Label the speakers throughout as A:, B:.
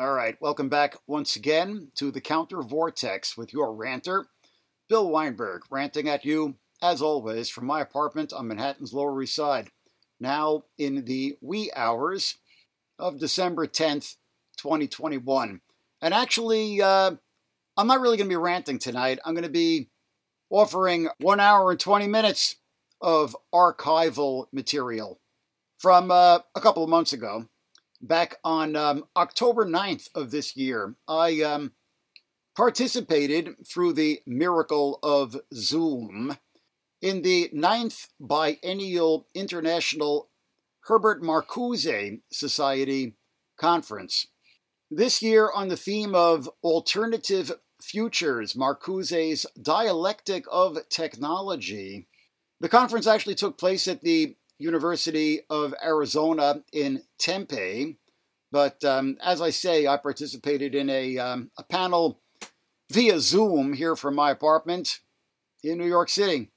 A: All right, welcome back once again to the Counter Vortex with your ranter, Bill Weinberg, ranting at you, as always, from my apartment on Manhattan's Lower East Side, now in the wee hours of December 10th, 2021. And actually, uh, I'm not really going to be ranting tonight. I'm going to be offering one hour and 20 minutes of archival material from uh, a couple of months ago. Back on um, October 9th of this year, I um, participated through the miracle of Zoom in the ninth biennial International Herbert Marcuse Society Conference. This year, on the theme of alternative futures, Marcuse's dialectic of technology, the conference actually took place at the University of Arizona in Tempe. But um, as I say, I participated in a, um, a panel via Zoom here from my apartment in New York City.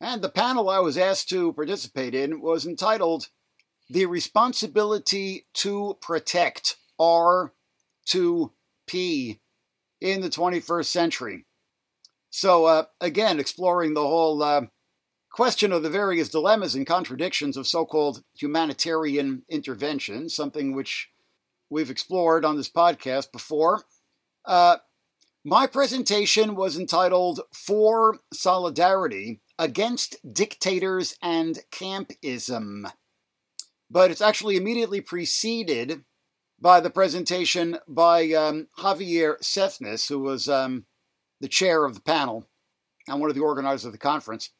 A: And the panel I was asked to participate in was entitled The Responsibility to Protect R2P in the 21st Century. So, uh, again, exploring the whole uh, question of the various dilemmas and contradictions of so called humanitarian intervention, something which we've explored on this podcast before. Uh, my presentation was entitled For Solidarity Against Dictators and Campism, but it's actually immediately preceded by the presentation by um, Javier Sethness, who was um, the chair of the panel and one of the organizers of the conference.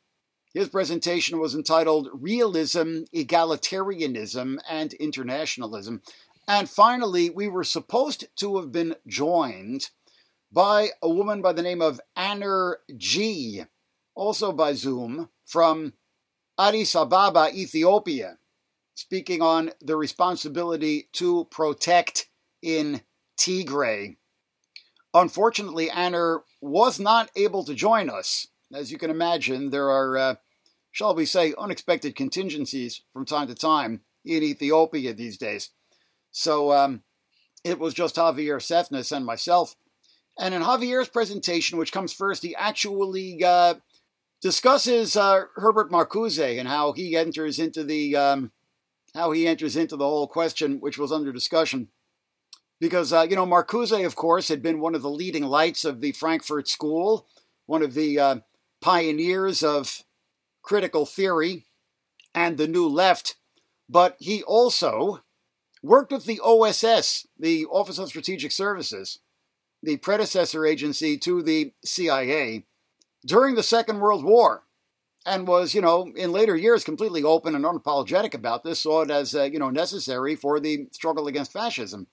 A: His presentation was entitled Realism, Egalitarianism, and Internationalism. And finally, we were supposed to have been joined by a woman by the name of Anner G, also by Zoom, from Addis Ababa, Ethiopia, speaking on the responsibility to protect in Tigray. Unfortunately, Anner was not able to join us as you can imagine, there are, uh, shall we say, unexpected contingencies from time to time in Ethiopia these days. So um, it was just Javier Sethness and myself. And in Javier's presentation, which comes first, he actually uh, discusses uh, Herbert Marcuse and how he enters into the um, how he enters into the whole question, which was under discussion. Because uh, you know, Marcuse, of course, had been one of the leading lights of the Frankfurt School, one of the uh, pioneers of critical theory and the New Left, but he also worked with the OSS, the Office of Strategic Services, the predecessor agency to the CIA, during the Second World War, and was, you know, in later years completely open and unapologetic about this, saw it as, uh, you know, necessary for the struggle against fascism.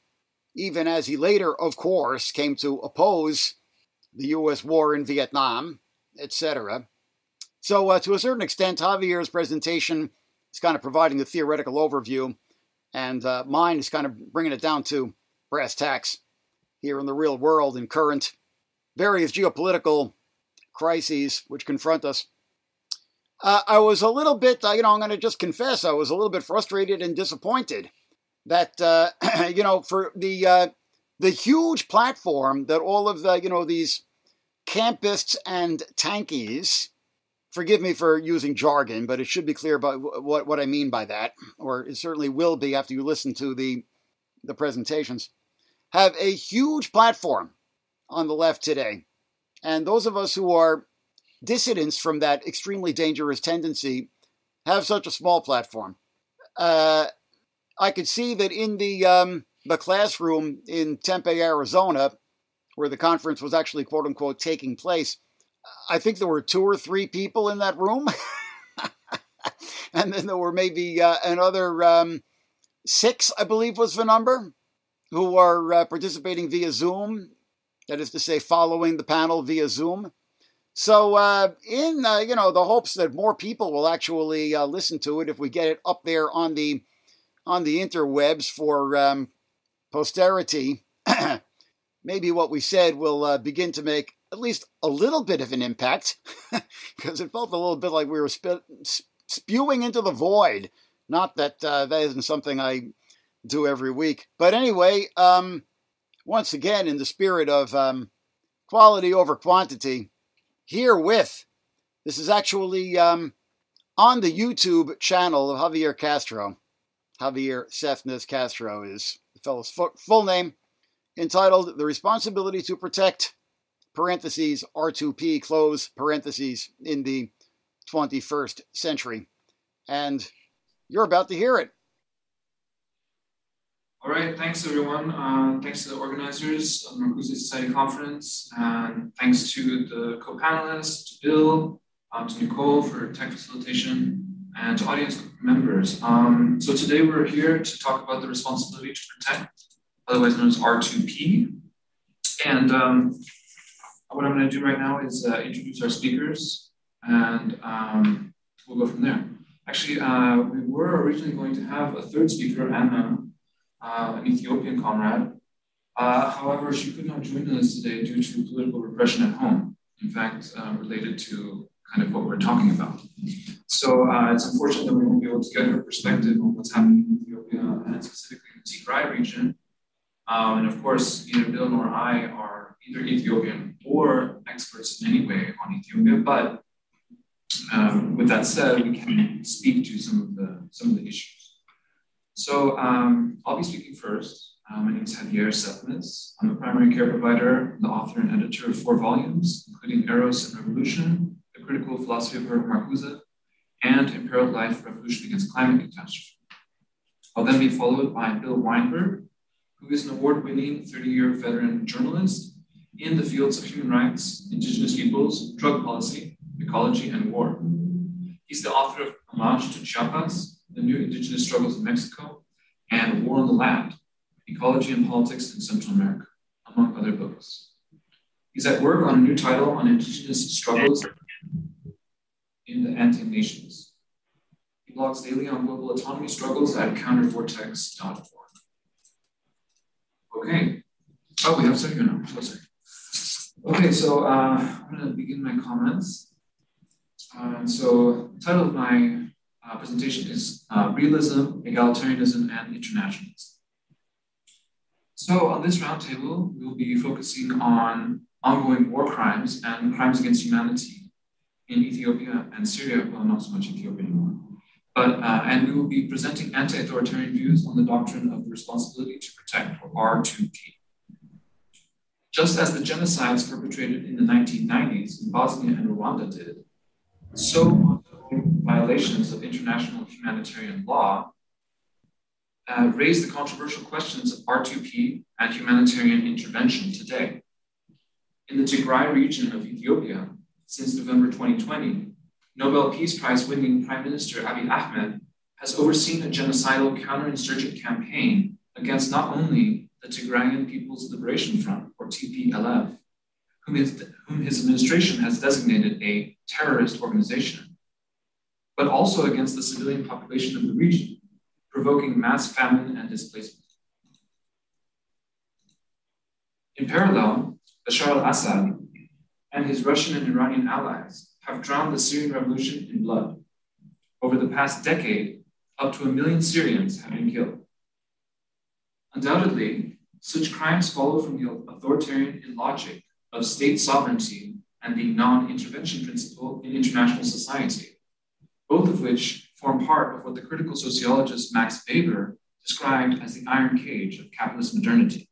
A: Even as he later, of course, came to oppose the U.S. war in Vietnam etc. So, uh, to a certain extent, Javier's presentation is kind of providing the theoretical overview, and uh, mine is kind of bringing it down to brass tacks here in the real world and current various geopolitical crises which confront us. Uh, I was a little bit, uh, you know, I'm going to just confess, I was a little bit frustrated and disappointed that, uh, you know, for the uh, the huge platform that all of the, you know, these campists and tankies. Forgive me for using jargon, but it should be clear about what, what I mean by that, or it certainly will be after you listen to the, the presentations. Have a huge platform on the left today. And those of us who are dissidents from that extremely dangerous tendency have such a small platform. Uh, I could see that in the um, the classroom in Tempe, Arizona, where the conference was actually quote unquote taking place. I think there were two or three people in that room. and then there were maybe uh, another um, six, I believe was the number, who are uh, participating via Zoom. That is to say, following the panel via Zoom. So, uh, in uh, you know the hopes that more people will actually uh, listen to it if we get it up there on the on the interwebs for um, posterity, maybe what we said will uh, begin to make at least a little bit of an impact because it felt a little bit like we were sp- spewing into the void. Not that uh, that isn't something I do every week. But anyway, um, once again, in the spirit of um, quality over quantity, here with this is actually um, on the YouTube channel of Javier Castro. Javier Sethness Castro is the fellow's full name, entitled The Responsibility to Protect, parentheses, R2P, close parentheses, in the 21st century. And you're about to hear it.
B: All right, thanks everyone. Uh, thanks to the organizers of the Society Conference, and thanks to the co-panelists, to Bill, um, to Nicole for tech facilitation, and to audience members. Um, so today we're here to talk about the responsibility to protect, otherwise known as R2P. And um, what I'm going to do right now is uh, introduce our speakers, and um, we'll go from there. Actually, uh, we were originally going to have a third speaker, Anna, uh, an Ethiopian comrade. Uh, however, she could not join us today due to political repression at home, in fact, uh, related to kind of what we're talking about. So uh, it's unfortunate that we won't be able to get her perspective on what's happening in Ethiopia and specifically in the Tigray region. Um, and of course, neither Bill nor I are either Ethiopian or experts in any way on Ethiopia. But um, with that said, we can speak to some of the some of the issues. So um, I'll be speaking first. Uh, my name is Javier Sethness. I'm a primary care provider, the author and editor of four volumes, including Eros and Revolution, The Critical Philosophy of Marcuse, and Imperiled Life, Revolution Against Climate Catastrophe. I'll then be followed by Bill Weinberg, who is an award-winning 30-year veteran journalist in the fields of human rights, indigenous peoples, drug policy, ecology, and war. He's the author of Homage to Chiapas, the new indigenous struggles in Mexico, and War on the Land, Ecology and Politics in Central America, among other books. He's at work on a new title on indigenous struggles in the Andean nations. He blogs daily on global autonomy struggles at countervortex.org. Okay. Oh, we have Sergio now. So sorry. Okay, so uh, I'm going to begin my comments. Uh, so, the title of my uh, presentation is uh, realism, egalitarianism, and internationalism. So on this roundtable, we'll be focusing on ongoing war crimes and crimes against humanity in Ethiopia and Syria, well, not so much Ethiopia anymore. But, uh, and we will be presenting anti-authoritarian views on the doctrine of responsibility to protect, or R2P. Just as the genocides perpetrated in the 1990s in Bosnia and Rwanda did, so violations of international humanitarian law uh, raise the controversial questions of R2P and humanitarian intervention today. In the Tigray region of Ethiopia, since November 2020, Nobel Peace Prize winning Prime Minister Abiy Ahmed has overseen a genocidal counterinsurgent campaign against not only the Tigrayan People's Liberation Front, or TPLF, whom his, whom his administration has designated a terrorist organization, but also against the civilian population of the region, provoking mass famine and displacement. In parallel, Bashar al Assad and his Russian and Iranian allies have drowned the Syrian revolution in blood. Over the past decade, up to a million Syrians have been killed. Undoubtedly, such crimes follow from the authoritarian logic of state sovereignty and the non intervention principle in international society both of which form part of what the critical sociologist Max Weber described as the iron cage of capitalist modernity.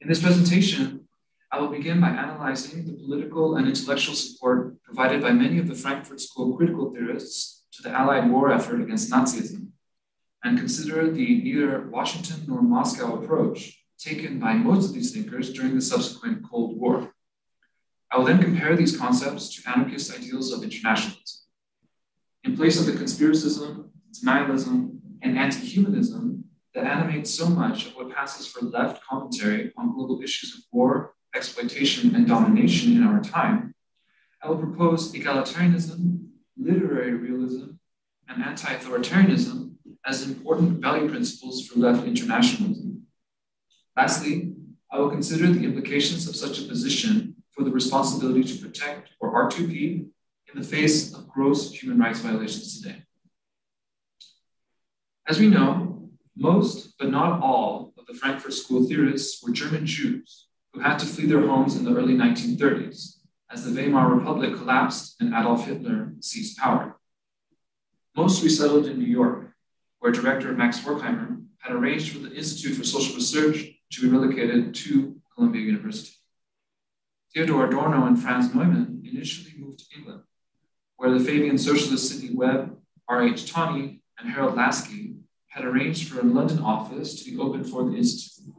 B: In this presentation, I will begin by analyzing the political and intellectual support provided by many of the Frankfurt School critical theorists to the Allied war effort against Nazism, and consider the neither Washington nor Moscow approach taken by most of these thinkers during the subsequent Cold War. I will then compare these concepts to anarchist ideals of internationalism. In place of the conspiracism, denialism, and anti humanism that animates so much of what passes for left commentary on global issues of war, exploitation, and domination in our time, I will propose egalitarianism, literary realism, and anti authoritarianism as important value principles for left internationalism. Lastly, I will consider the implications of such a position for the responsibility to protect, or R2P, in the face of gross human rights violations today. As we know, Most, but not all, of the Frankfurt School theorists were German Jews who had to flee their homes in the early 1930s as the Weimar Republic collapsed and Adolf Hitler seized power. Most resettled in New York, where director Max Horkheimer had arranged for the Institute for Social Research to be relocated to Columbia University. Theodor Adorno and Franz Neumann initially moved to England, where the Fabian socialist Sidney Webb, R.H. Tawney, and Harold Laski had arranged for a London office to be opened for the Institute.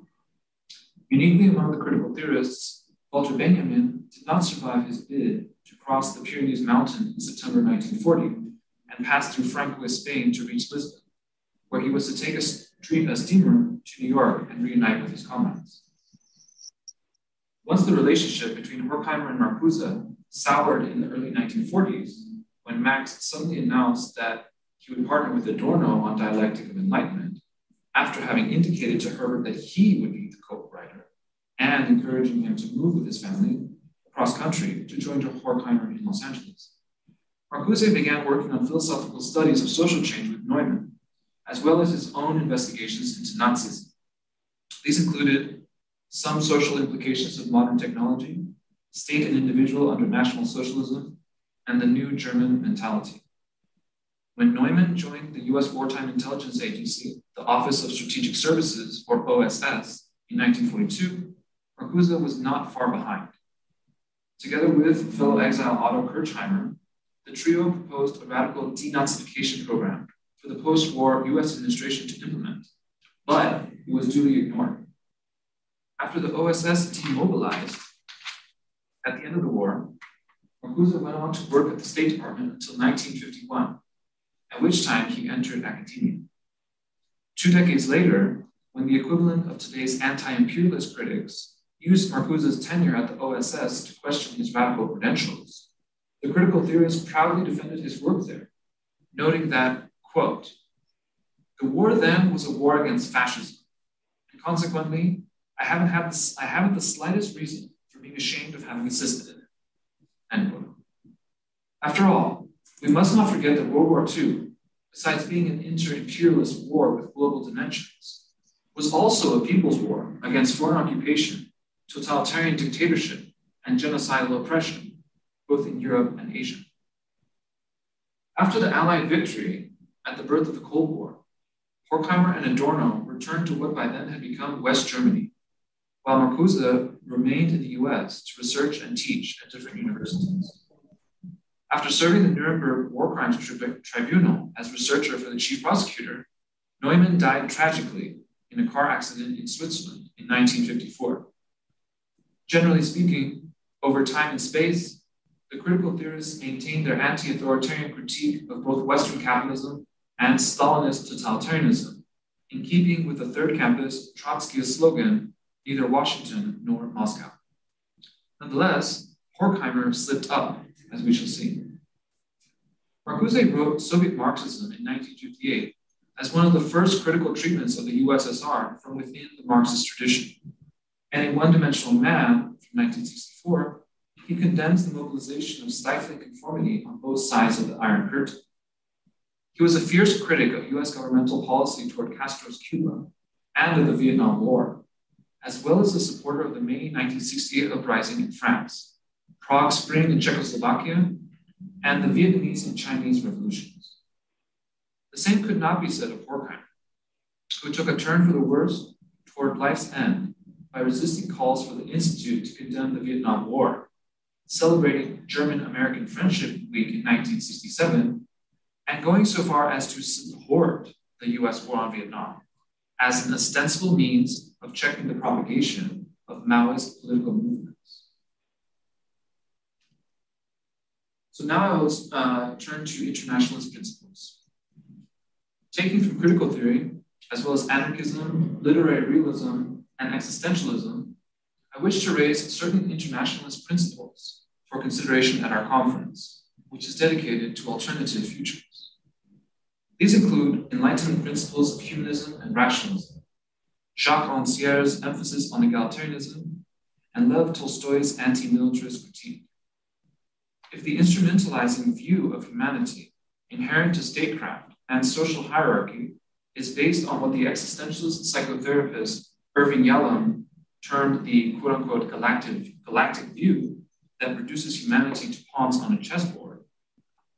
B: Uniquely among the critical theorists, Walter Benjamin did not survive his bid to cross the Pyrenees Mountain in September 1940 and pass through Francoist Spain to reach Lisbon, where he was to take a, a steamer to New York and reunite with his comrades. Once the relationship between Horkheimer and Marcuse soured in the early 1940s, when Max suddenly announced that he would partner with Adorno on Dialectic of Enlightenment, after having indicated to Herbert that he would be the co-writer and encouraging him to move with his family across country to join Horkheimer in Los Angeles. Marcuse began working on philosophical studies of social change with Neumann, as well as his own investigations into Nazism. These included some social implications of modern technology, state and individual under National Socialism, and the new German mentality. When Neumann joined the US Wartime Intelligence Agency, the Office of Strategic Services, or OSS, in 1942, Marcuse was not far behind. Together with fellow exile Otto Kirchheimer, the trio proposed a radical denazification program for the post war US administration to implement, but it was duly ignored. After the OSS demobilized at the end of the war, Marcuse went on to work at the State Department until 1951, at which time he entered academia. Two decades later, when the equivalent of today's anti imperialist critics used Marcuse's tenure at the OSS to question his radical credentials, the critical theorist proudly defended his work there, noting that, quote, the war then was a war against fascism, and consequently, I haven't had the, I haven't the slightest reason for being ashamed of having assisted in it. End quote. After all, we must not forget that World War II, besides being an inter-imperialist war with global dimensions, was also a people's war against foreign occupation, totalitarian dictatorship, and genocidal oppression, both in Europe and Asia. After the Allied victory at the birth of the Cold War, Horkheimer and Adorno returned to what by then had become West Germany, while Marcuse remained in the US to research and teach at different universities. After serving the Nuremberg War Crimes Tribunal as researcher for the chief prosecutor, Neumann died tragically in a car accident in Switzerland in 1954. Generally speaking, over time and space, the critical theorists maintained their anti authoritarian critique of both Western capitalism and Stalinist totalitarianism, in keeping with the third campist Trotskyist slogan neither Washington nor Moscow. Nonetheless, Horkheimer slipped up, as we shall see. Marcuse wrote Soviet Marxism in 1958 as one of the first critical treatments of the USSR from within the Marxist tradition. And in One Dimensional Man from 1964, he condemns the mobilization of stifling conformity on both sides of the Iron Curtain. He was a fierce critic of US governmental policy toward Castro's Cuba and of the Vietnam War, as well as a supporter of the May 1968 uprising in France, Prague Spring in Czechoslovakia, and the Vietnamese and Chinese revolutions. The same could not be said of Horkheimer, who took a turn for the worse toward life's end by resisting calls for the Institute to condemn the Vietnam War, celebrating German American Friendship Week in 1967, and going so far as to support the US war on Vietnam as an ostensible means of checking the propagation of Maoist political movements. So now I will uh, turn to internationalist principles. Taking from critical theory, as well as anarchism, literary realism, and existentialism, I wish to raise certain internationalist principles for consideration at our conference, which is dedicated to alternative futures. These include Enlightenment principles of humanism and rationalism, Jacques Rancière's emphasis on egalitarianism, and Lev Tolstoy's anti-militarist critique. If the instrumentalizing view of humanity inherent to statecraft and social hierarchy is based on what the existentialist psychotherapist Irvin Yalom termed the quote unquote galactic, galactic view that reduces humanity to pawns on a chessboard,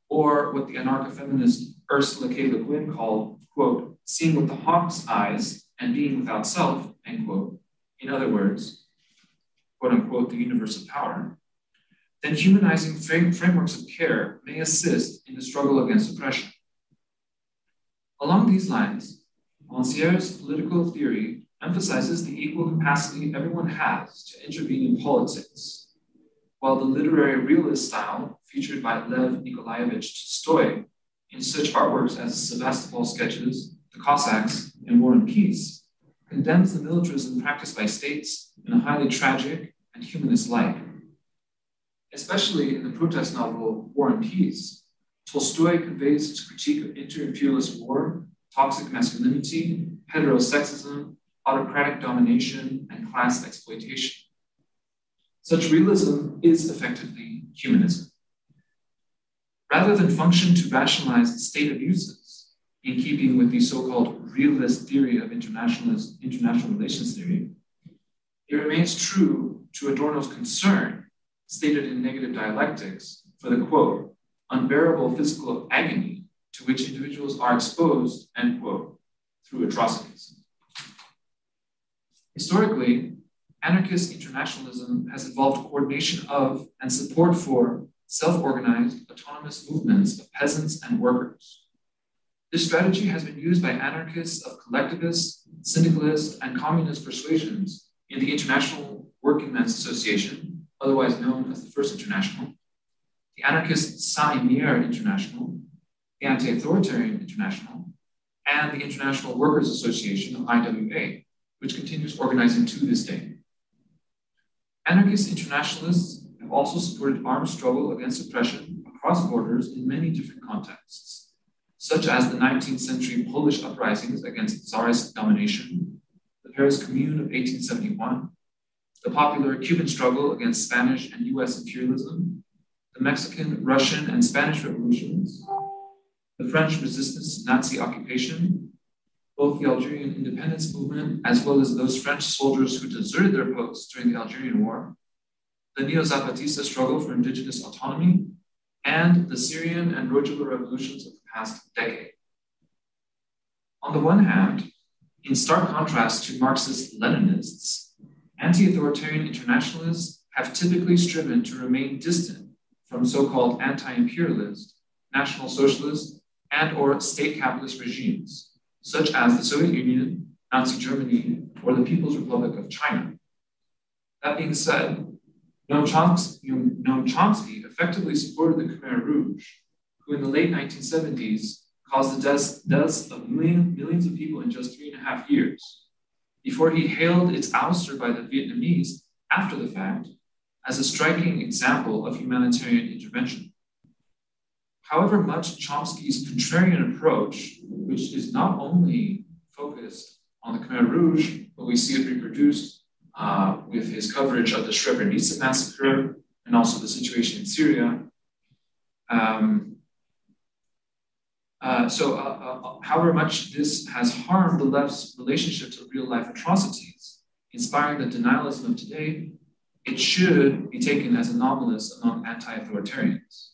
B: or what the anarcho feminist Ursula K. Le Guin called, quote, seeing with the hawk's eyes and being without self, end quote. In other words, quote unquote, the universe of power, then humanizing frame, frameworks of care may assist in the struggle against oppression. Along these lines, Rancière's political theory emphasizes the equal capacity everyone has to intervene in politics, while the literary realist style featured by Lev Nikolaevich Tolstoy in such artworks as Sevastopol sketches, the Cossacks, and War and Peace condemns the militarism practiced by states in a highly tragic and humanist light. Especially in the protest novel War and Peace, Tolstoy conveys his critique of inter-imperialist war, toxic masculinity, heterosexism, autocratic domination, and class exploitation. Such realism is effectively humanism. Rather than function to rationalize state abuses, in keeping with the so-called realist theory of internationalist international relations theory, it remains true to Adorno's concern, stated in negative dialectics, for the quote, unbearable physical agony to which individuals are exposed, end quote, through atrocities. Historically, anarchist internationalism has involved coordination of and support for self organized autonomous movements of peasants and workers. This strategy has been used by anarchists of collectivist, syndicalist, and communist persuasions in the International Working Men's Association, otherwise known as the First International, the anarchist Saint-Imier International, the Anti-Authoritarian International, and the International Workers Association, IWA, which continues organizing to this day. Anarchist internationalists have also supported armed struggle against oppression across borders in many different contexts, such as the 19th century Polish uprisings against Tsarist domination, the Paris Commune of 1871, the popular Cuban struggle against Spanish and US imperialism, the Mexican, Russian, and Spanish revolutions, the French resistance to Nazi occupation, both the Algerian independence movement as well as those French soldiers who deserted their posts during the Algerian War, the Neo Zapatista struggle for indigenous autonomy, and the Syrian and Rojava revolutions of the past decade. On the one hand, in stark contrast to Marxist Leninists, anti authoritarian internationalists have typically striven to remain distant from so called anti imperialist, national socialist, and or state capitalist regimes such as the Soviet Union, Nazi Germany, or the People's Republic of China. That being said, Noam Chomsky, Noam Chomsky effectively supported the Khmer Rouge, who in the late 1970s caused the deaths, deaths of million, millions of people in just three and a half years, before he hailed its ouster by the Vietnamese after the fact as a striking example of humanitarian intervention. However much Chomsky's contrarian approach, which is not only focused on the Khmer Rouge, but we see it reproduced uh, with his coverage of the Srebrenica massacre and also the situation in Syria. Um, uh, so, uh, uh however much this has harmed the left's relationship to real life atrocities, inspiring the denialism of today, it should be taken as anomalous among anti authoritarians.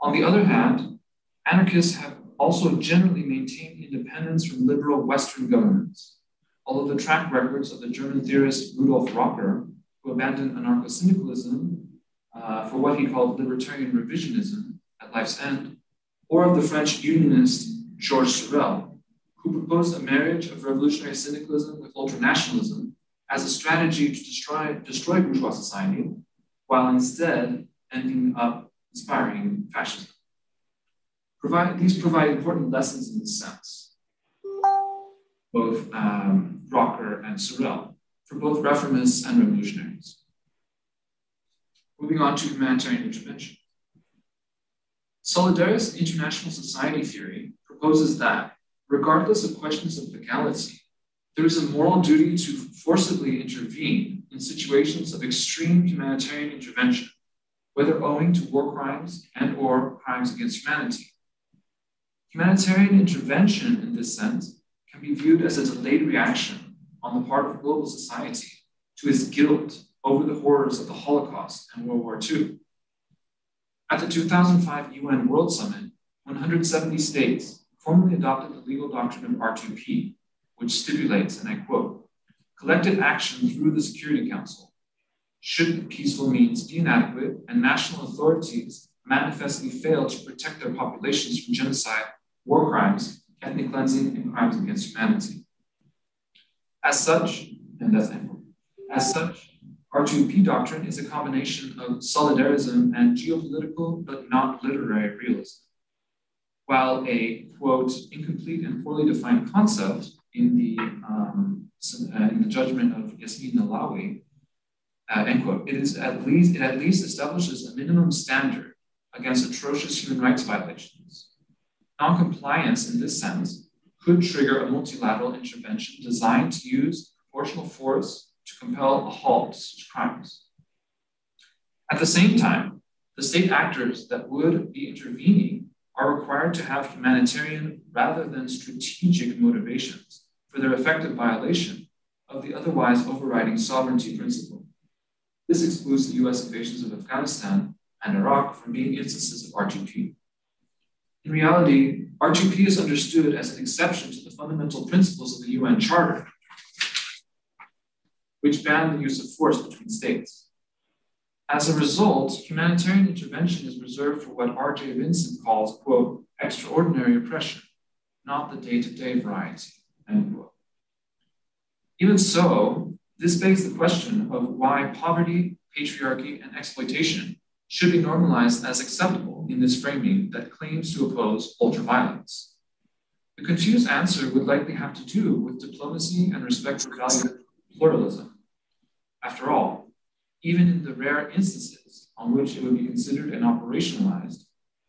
B: On the other hand, anarchists have also generally maintained independence from liberal Western governments, although the track records of the German theorist Rudolf Rocker, who abandoned anarcho syndicalism uh, for what he called libertarian revisionism at life's end, or of the French unionist Georges Sorel, who proposed a marriage of revolutionary syndicalism with ultranationalism as a strategy to destroy, destroy bourgeois society, while instead ending up inspiring fascism. Provide, these provide important lessons in this sense, both um, Rocker and Sorel, for both reformists and revolutionaries. Moving on to humanitarian intervention. Solidarist international society theory proposes that, regardless of questions of legality, there is a moral duty to forcibly intervene in situations of extreme humanitarian intervention whether owing to war crimes and or crimes against humanity. Humanitarian intervention in this sense can be viewed as a delayed reaction on the part of global society to its guilt over the horrors of the Holocaust and World War II. At the 2005 UN World Summit, 170 states formally adopted the legal doctrine of R2P, which stipulates, and I quote, collective action through the Security Council should peaceful means be inadequate and national authorities manifestly fail to protect their populations from genocide, war crimes, ethnic cleansing, and crimes against humanity. As such, and that's as such, R2P doctrine is a combination of solidarism and geopolitical but not literary realism. While a quote incomplete and poorly defined concept in the um, uh, in the judgment of Yasmine Nahlawi, uh, end quote, it is at least it at least establishes a minimum standard against atrocious human rights violations. Noncompliance in this sense could trigger a multilateral intervention designed to use proportional force to compel a halt to such crimes. At the same time, the state actors that would be intervening are required to have humanitarian rather than strategic motivations for their effective violation of the otherwise overriding sovereignty principle. This excludes the US invasions of Afghanistan and Iraq from being instances of R2P. In reality, R2P is understood as an exception to the fundamental principles of the UN Charter which ban the use of force between states. As a result, humanitarian intervention is reserved for what R.J. Vincent calls, quote, extraordinary oppression, not the day-to-day variety, end quote. Even so, this begs the question of why poverty, patriarchy, and exploitation should be normalized as acceptable in this framing that claims to oppose ultraviolence. The confused answer would likely have to do with diplomacy and respect for value pluralism. After all, even in the rare instances on which it would be considered and operationalized,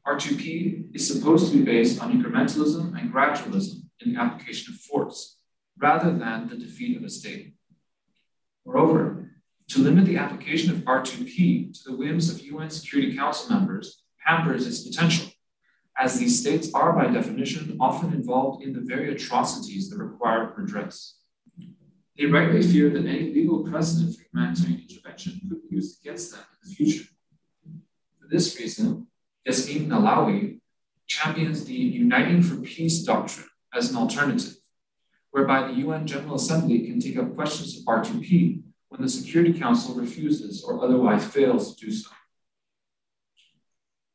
B: R2P is supposed to be based on incrementalism and gradualism in the application of force, rather than the defeat of a state. Moreover, to limit the application of R2P to the whims of UN Security Council members hampers its potential, as these states are by definition often involved in the very atrocities that require redress. They rightly fear that any legal precedent for humanitarian intervention could be used against them in the future. For this reason, Yasmine Nahlawi champions the Uniting for Peace doctrine as an alternative, whereby the UN General Assembly can take up questions of R2P when the Security Council refuses or otherwise fails to do so.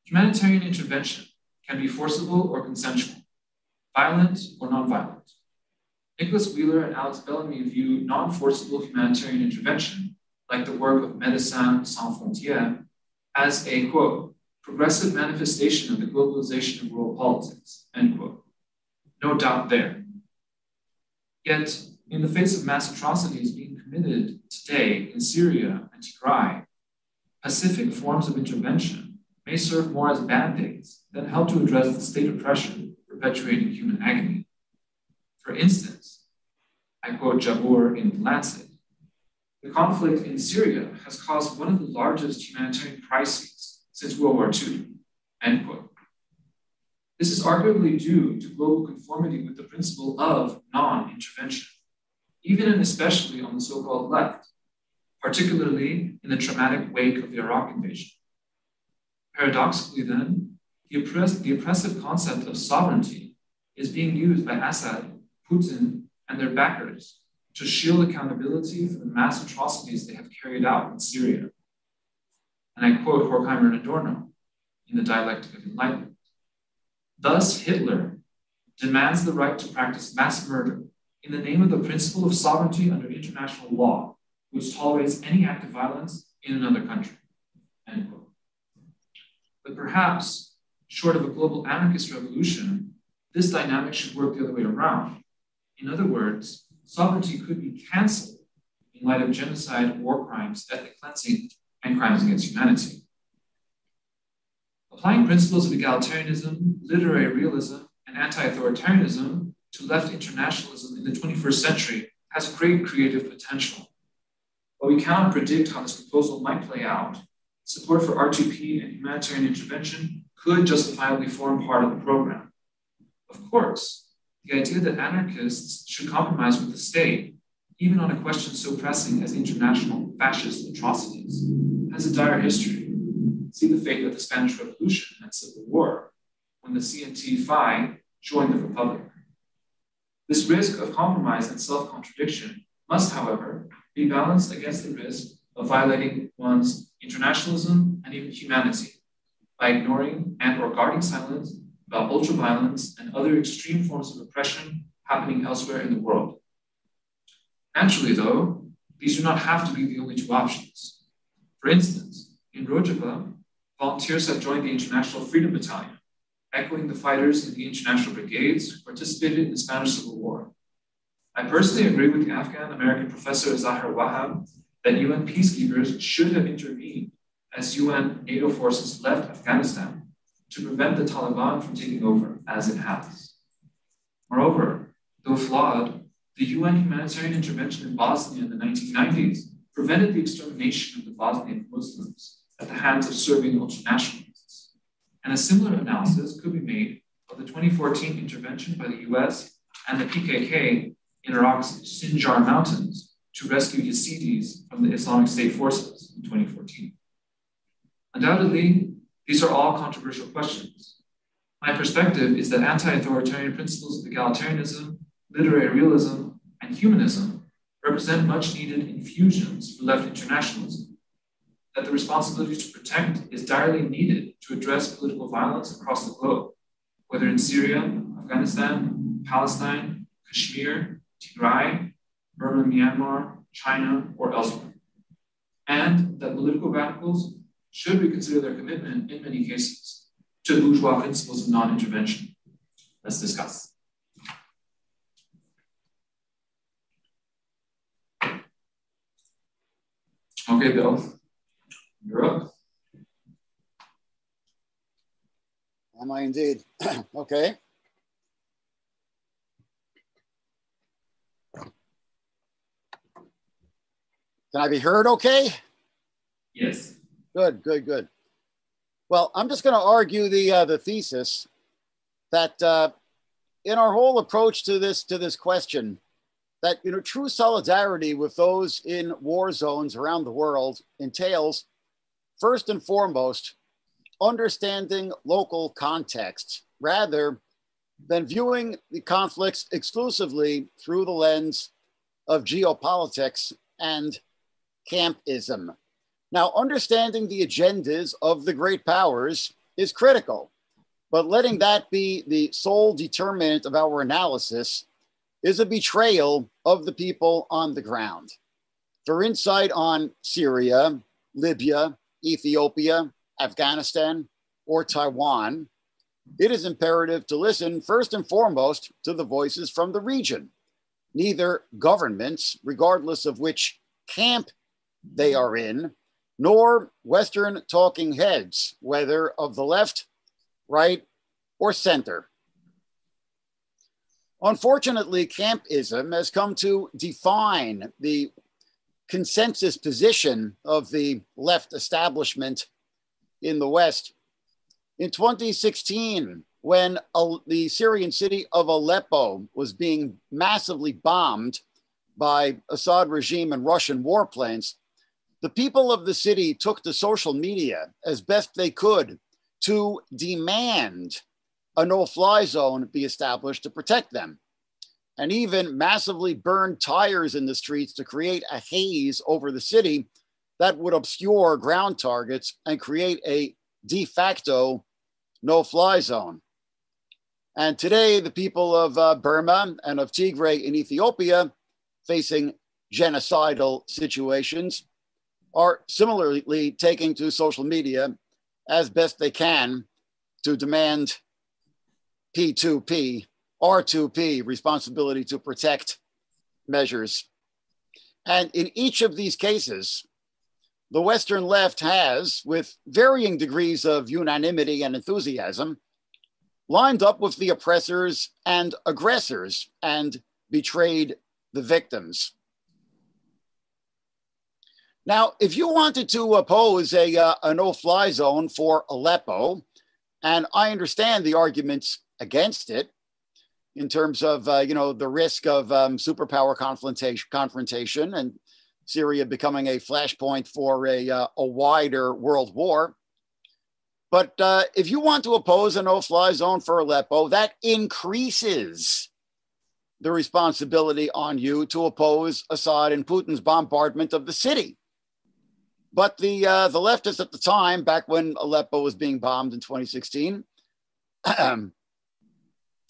B: Humanitarian intervention can be forcible or consensual, violent or nonviolent. Nicholas Wheeler and Alex Bellamy view non forcible humanitarian intervention, like the work of Médecins Sans Frontières, as a quote, progressive manifestation of the globalization of world politics, end quote. No doubt there. Yet, in the face of mass atrocities being committed today in Syria and Tigray, pacific forms of intervention may serve more as band aids than help to address the state oppression perpetuating human agony. For instance, I quote Jabbour in The Lancet, the conflict in Syria has caused one of the largest humanitarian crises since World War II, end quote. This is arguably due to global conformity with the principle of non-intervention, even and especially on the so-called left, particularly in the traumatic wake of the Iraq invasion. Paradoxically then, the, oppress- the oppressive concept of sovereignty is being used by Assad Putin, and their backers to shield accountability for the mass atrocities they have carried out in Syria. And I quote Horkheimer and Adorno in The Dialectic of Enlightenment. Thus, Hitler demands the right to practice mass murder in the name of the principle of sovereignty under international law, which tolerates any act of violence in another country. End quote. But perhaps, short of a global anarchist revolution, this dynamic should work the other way around in other words, sovereignty could be canceled in light of genocide, war crimes, ethnic cleansing, and crimes against humanity. Applying principles of egalitarianism, literary realism, and anti authoritarianism to left internationalism in the 21st century has great creative potential. While we cannot predict how this proposal might play out, support for R2P and humanitarian intervention could justifiably form part of the program. Of course, the idea that anarchists should compromise with the state, even on a question so pressing as international fascist atrocities, has a dire history. See the fate of the Spanish Revolution and Civil War, when the CNT-FAI joined the Republic. This risk of compromise and self-contradiction must, however, be balanced against the risk of violating one's internationalism and even humanity by ignoring and or guarding silence about ultraviolence and other extreme forms of oppression happening elsewhere in the world. Naturally, though, these do not have to be the only two options. For instance, in Rojava, volunteers have joined the International Freedom Battalion, echoing the fighters in the international brigades who participated in the Spanish Civil War. I personally agree with the Afghan American professor Zahir Wahab that UN peacekeepers should have intervened as UN NATO forces left Afghanistan to prevent the Taliban from taking over as it has. Moreover, though flawed, the UN humanitarian intervention in Bosnia in the 1990s prevented the extermination of the Bosnian Muslims at the hands of Serbian ultranationalists. And a similar analysis could be made of the 2014 intervention by the US and the PKK in Iraq's Sinjar Mountains to rescue Yazidis from the Islamic State forces in 2014. Undoubtedly, these are all controversial questions. My perspective is that anti authoritarian principles of egalitarianism, literary realism, and humanism represent much needed infusions for left internationalism. That the responsibility to protect is direly needed to address political violence across the globe, whether in Syria, Afghanistan, Palestine, Kashmir, Tigray, Burma, Myanmar, China, or elsewhere. And that political radicals should reconsider their commitment in many cases to bourgeois principles of non-intervention. Let's discuss. Okay, Bill, you're up.
A: Am I indeed? okay. Can I be heard okay?
B: Yes.
A: Good, good, good. Well, I'm just going to argue the uh, the thesis that uh, in our whole approach to this to this question, that you know true solidarity with those in war zones around the world entails first and foremost understanding local contexts rather than viewing the conflicts exclusively through the lens of geopolitics and campism. Now, understanding the agendas of the great powers is critical, but letting that be the sole determinant of our analysis is a betrayal of the people on the ground. For insight on Syria, Libya, Ethiopia, Afghanistan, or Taiwan, it is imperative to listen first and foremost to the voices from the region. Neither governments, regardless of which camp they are in, nor Western talking heads, whether of the left, right, or center. Unfortunately, campism has come to define the consensus position of the left establishment in the West. In 2016, when the Syrian city of Aleppo was being massively bombed by Assad regime and Russian warplanes, the people of the city took to social media as best they could to demand a no fly zone be established to protect them, and even massively burned tires in the streets to create a haze over the city that would obscure ground targets and create a de facto no fly zone. And today, the people of uh, Burma and of Tigray in Ethiopia facing genocidal situations are similarly taking to social media as best they can to demand P2P, R2P, responsibility to protect measures. And in each of these cases, the Western left has, with varying degrees of unanimity and enthusiasm, lined up with the oppressors and aggressors and betrayed the victims. Now, if you wanted to oppose a, uh, a no fly zone for Aleppo, and I understand the arguments against it, in terms of uh, you know the risk of um, superpower confrontation, confrontation and Syria becoming a flashpoint for a, uh, a wider world war. But uh, if you want to oppose a no-fly zone for Aleppo, that increases the responsibility on you to oppose Assad and Putin's bombardment of the city. But the uh, the leftists at the time, back when Aleppo was being bombed in 2016,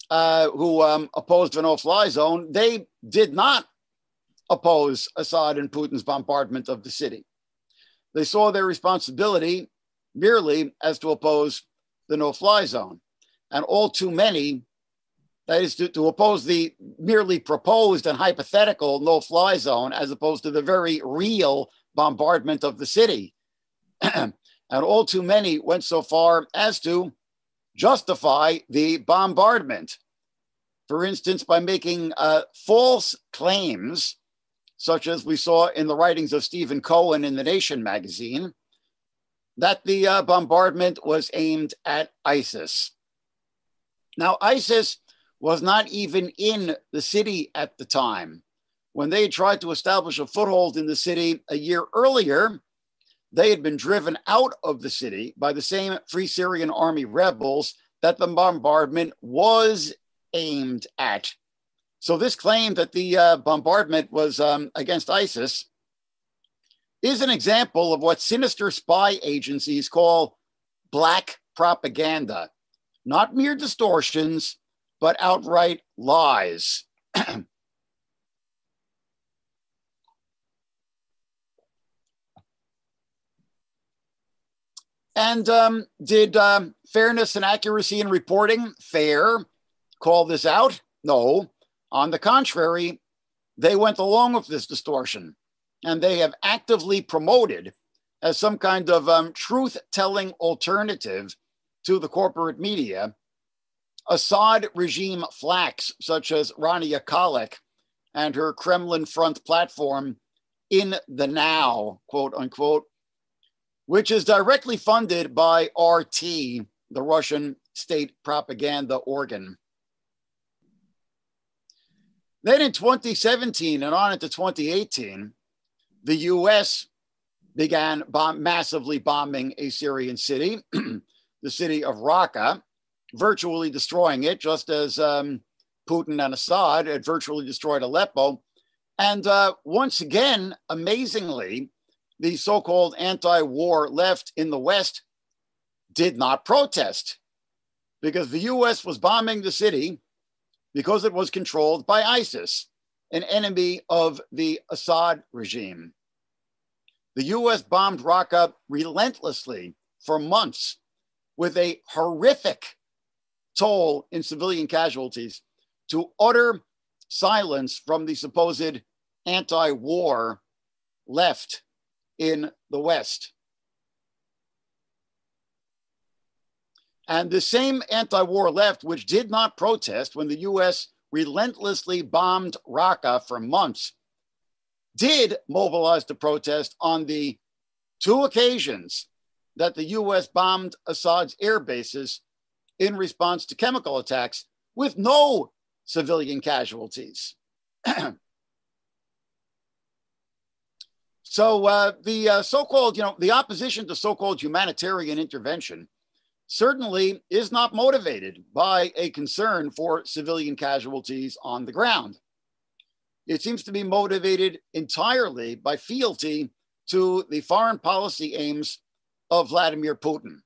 A: uh, who um, opposed a no-fly zone, they did not oppose Assad and Putin's bombardment of the city. They saw their responsibility merely as to oppose the no-fly zone, and all too many, that is to, to oppose the merely proposed and hypothetical no-fly zone, as opposed to the very real bombardment of the city. and all too many went so far as to justify the bombardment. For instance, by making uh, false claims, such as we saw in the writings of Stephen Cohen in The Nation magazine, that the uh, bombardment was aimed at ISIS. Now, ISIS was not even in the city at the time. When they tried to establish a foothold in the city a year earlier, they had been driven out of the city by the same Free Syrian Army rebels that the bombardment was aimed at. So, this claim that the uh, bombardment was um, against ISIS is an example of what sinister spy agencies call black propaganda, not mere distortions, but outright lies. And um, did um, fairness and accuracy in reporting, fair, call this out? No. On the contrary, they went along with this distortion and they have actively promoted as some kind of um, truth telling alternative to the corporate media Assad regime flacks, such as Rania Khalek and her Kremlin front platform in the now, quote unquote, which is directly funded by RT, the Russian state propaganda organ. Then in 2017 and on into 2018, the US began bomb- massively bombing a Syrian city, the city of Raqqa, virtually destroying it, just as um, Putin and Assad had virtually destroyed Aleppo. And uh, once again, amazingly, the so called anti war left in the West did not protest because the US was bombing the city because it was controlled by ISIS, an enemy of the Assad regime. The US bombed Raqqa relentlessly for months with a horrific toll in civilian casualties to utter silence from the supposed anti war left in the West. And the same anti war left, which did not protest when the US relentlessly bombed Raqqa for months, did mobilize to protest on the two occasions that the US bombed Assad's air bases in response to chemical attacks with no civilian casualties. So uh, the uh, so-called, you know, the opposition to so-called humanitarian intervention certainly is not motivated by a concern for civilian casualties on the ground. It seems to be motivated entirely by fealty to the foreign policy aims of Vladimir Putin.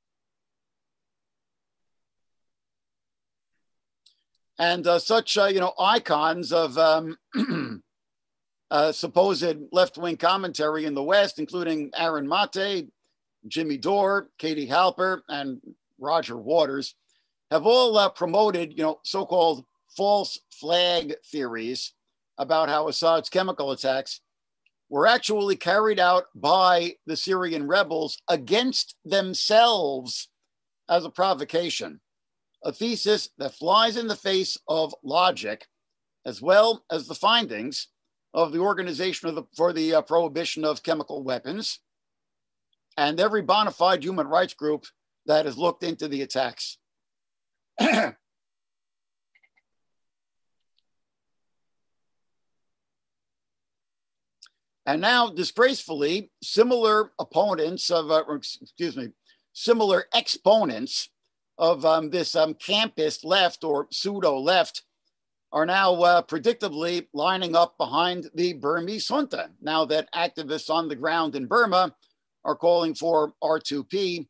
A: And uh, such, uh, you know, icons of um, uh, supposed left wing commentary in the West, including Aaron Mate, Jimmy Dore, Katie Halper, and Roger Waters, have all uh, promoted, you know, so-called false flag theories about how Assad's chemical attacks were actually carried out by the Syrian rebels against themselves as a provocation, a thesis that flies in the face of logic as well as the findings of the Organization of the, for the uh, Prohibition of Chemical Weapons and every bona fide human rights group that has looked into the attacks. and now, disgracefully, similar opponents of, uh, excuse me, similar exponents of um, this um, campist left or pseudo left are now uh, predictably lining up behind the Burmese junta now that activists on the ground in Burma are calling for R2P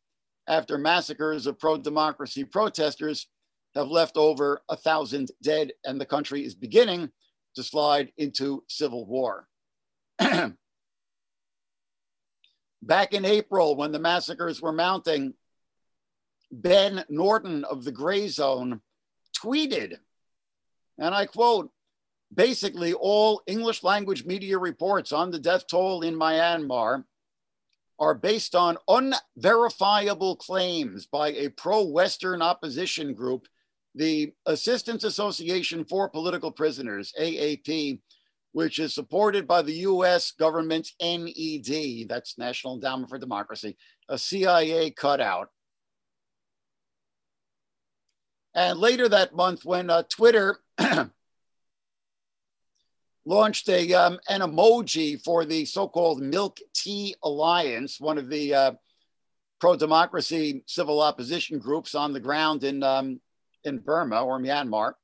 A: after massacres of pro democracy protesters have left over a thousand dead and the country is beginning to slide into civil war. Back in April, when the massacres were mounting, Ben Norton of the Gray Zone tweeted, and I quote, basically all English language media reports on the death toll in Myanmar are based on unverifiable claims by a pro Western opposition group, the Assistance Association for Political Prisoners, AAP, which is supported by the US government's NED, that's National Endowment for Democracy, a CIA cutout. And later that month, when uh, Twitter launched a um, an emoji for the so-called Milk Tea Alliance, one of the uh, pro-democracy civil opposition groups on the ground in um, in Burma or Myanmar.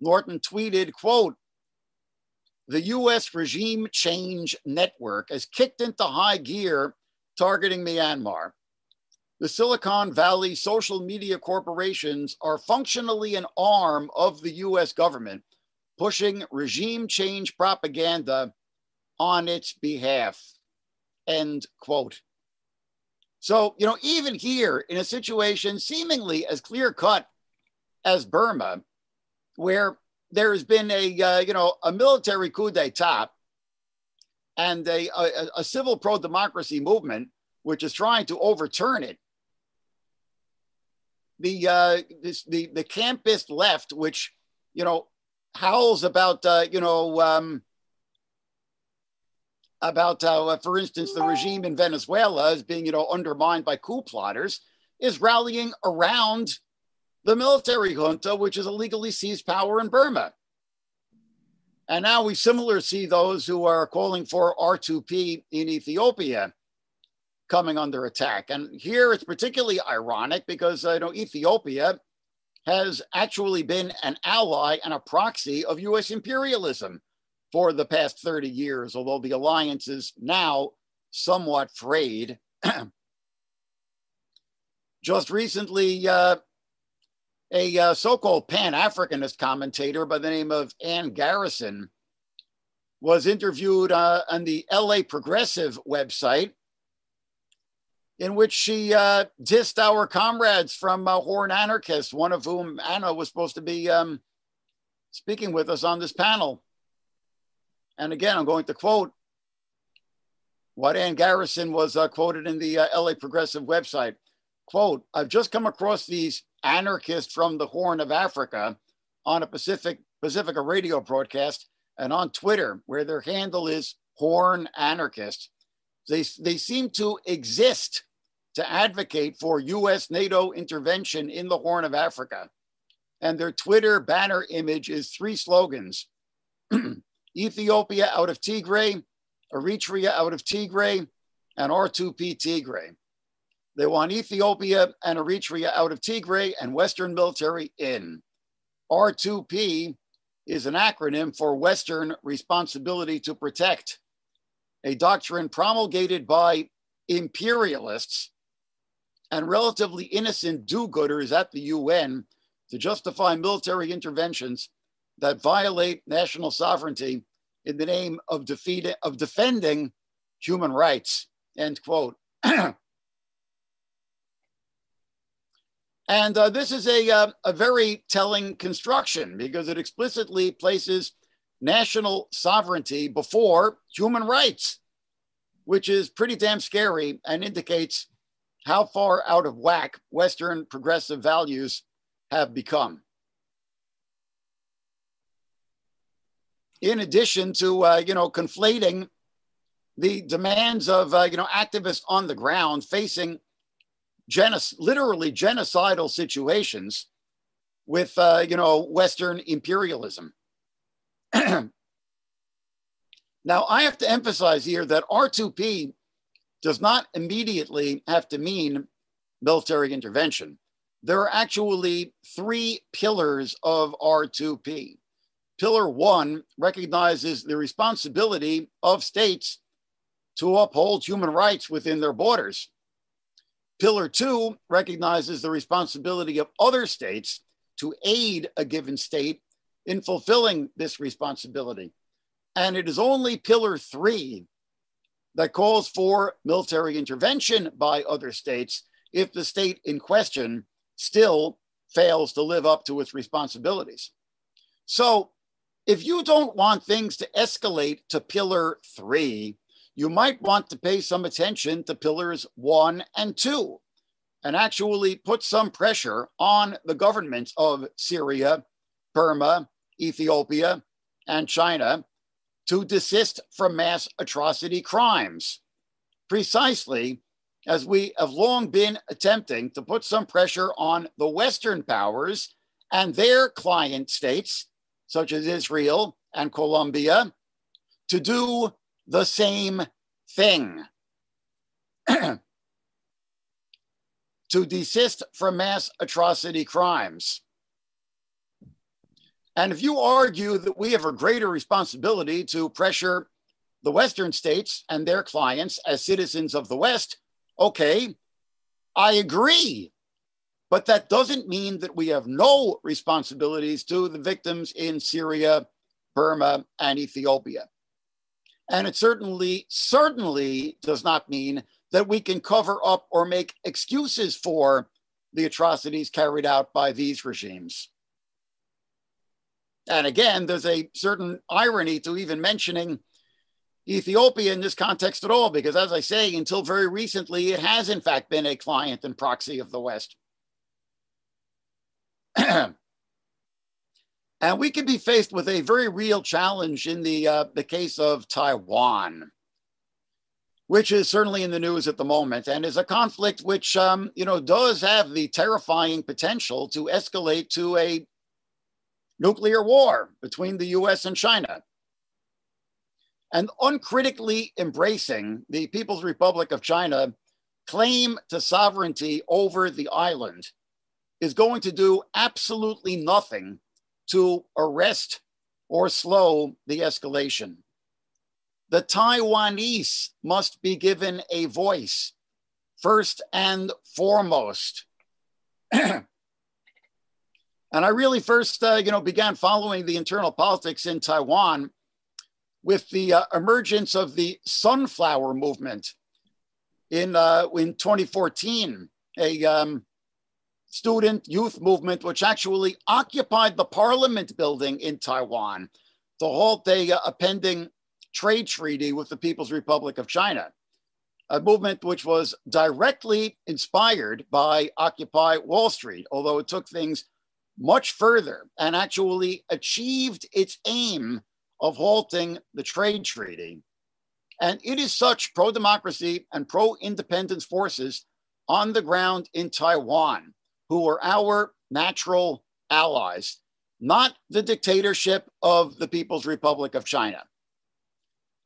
A: Norton tweeted, "quote The U.S. regime change network has kicked into high gear, targeting Myanmar." The Silicon Valley social media corporations are functionally an arm of the US government pushing regime change propaganda on its behalf. End quote. So, you know, even here in a situation seemingly as clear cut as Burma, where there has been a, uh, you know, a military coup d'etat and a, a, a civil pro democracy movement, which is trying to overturn it. The, uh, this, the, the campist left, which, you know, howls about uh, you know um, about uh, for instance the regime in Venezuela is being you know undermined by coup plotters is rallying around the military junta which has illegally seized power in Burma. And now we similarly see those who are calling for R2P in Ethiopia coming under attack. And here it's particularly ironic because uh, you know Ethiopia has actually been an ally and a proxy of US imperialism for the past 30 years, although the alliance is now somewhat frayed. Just recently, uh, a uh, so called Pan Africanist commentator by the name of Ann Garrison was interviewed uh, on the LA Progressive website in which she uh, dissed our comrades from uh, Horn Anarchists, one of whom Anna was supposed to be um, speaking with us on this panel. And again, I'm going to quote what Ann Garrison was uh, quoted in the uh, LA Progressive website. Quote, I've just come across these anarchists from the Horn of Africa on a Pacific Pacifica radio broadcast and on Twitter, where their handle is Horn Anarchist. They, they seem to exist to advocate for US NATO intervention in the Horn of Africa. And their Twitter banner image is three slogans Ethiopia out of Tigray, Eritrea out of Tigray, and R2P Tigray. They want Ethiopia and Eritrea out of Tigray and Western military in. R2P is an acronym for Western Responsibility to Protect, a doctrine promulgated by imperialists and relatively innocent do gooders at the UN to justify military interventions that violate national sovereignty in the name of, defeat, of defending human rights. End quote. and uh, this is a, uh, a very telling construction because it explicitly places national sovereignty before human rights, which is pretty damn scary and indicates how far out of whack Western progressive values have become. In addition to, uh, you know, conflating the demands of, uh, you know, activists on the ground facing genoc- literally genocidal situations with, uh, you know, Western imperialism. Now, I have to emphasize here that R2P does not immediately have to mean military intervention. There are actually three pillars of R2P. Pillar one recognizes the responsibility of states to uphold human rights within their borders. Pillar two recognizes the responsibility of other states to aid a given state in fulfilling this responsibility. And it is only pillar three that calls for military intervention by other states if the state in question still fails to live up to its responsibilities. So if you don't want things to escalate to pillar three, you might want to pay some attention to pillars one and two and actually put some pressure on the governments of Syria, Burma, Ethiopia, and China to desist from mass atrocity crimes, precisely as we have long been attempting to put some pressure on the Western powers and their client states such as Israel and Colombia, to do the same thing. to desist from mass atrocity crimes. And if you argue that we have a greater responsibility to pressure the Western states and their clients as citizens of the West, okay, I agree. But that doesn't mean that we have no responsibilities to the victims in Syria, Burma, and Ethiopia. And it certainly, certainly does not mean that we can cover up or make excuses for the atrocities carried out by these regimes. And again, there's a certain irony to even mentioning Ethiopia in this context at all, because as I say, until very recently, it has in fact been a client and proxy of the West. and we could be faced with a very real challenge in the, uh, the case of Taiwan, which is certainly in the news at the moment and is a conflict which, um, you know, does have the terrifying potential to escalate to a nuclear war between the US and China. And uncritically embracing the People's Republic of China claim to sovereignty over the island is going to do absolutely nothing to arrest or slow the escalation. The Taiwanese must be given a voice, first and foremost. and I really first, uh, you know, began following the internal politics in Taiwan with the uh, emergence of the sunflower movement in uh, in 2014. A um, student youth movement, which actually occupied the parliament building in Taiwan to halt a, a pending trade treaty with the People's Republic of China, a movement which was directly inspired by Occupy Wall Street, although it took things much further and actually achieved its aim of halting the trade treaty. And it is such pro democracy and pro independence forces on the ground in Taiwan who are our natural allies, not the dictatorship of the People's Republic of China.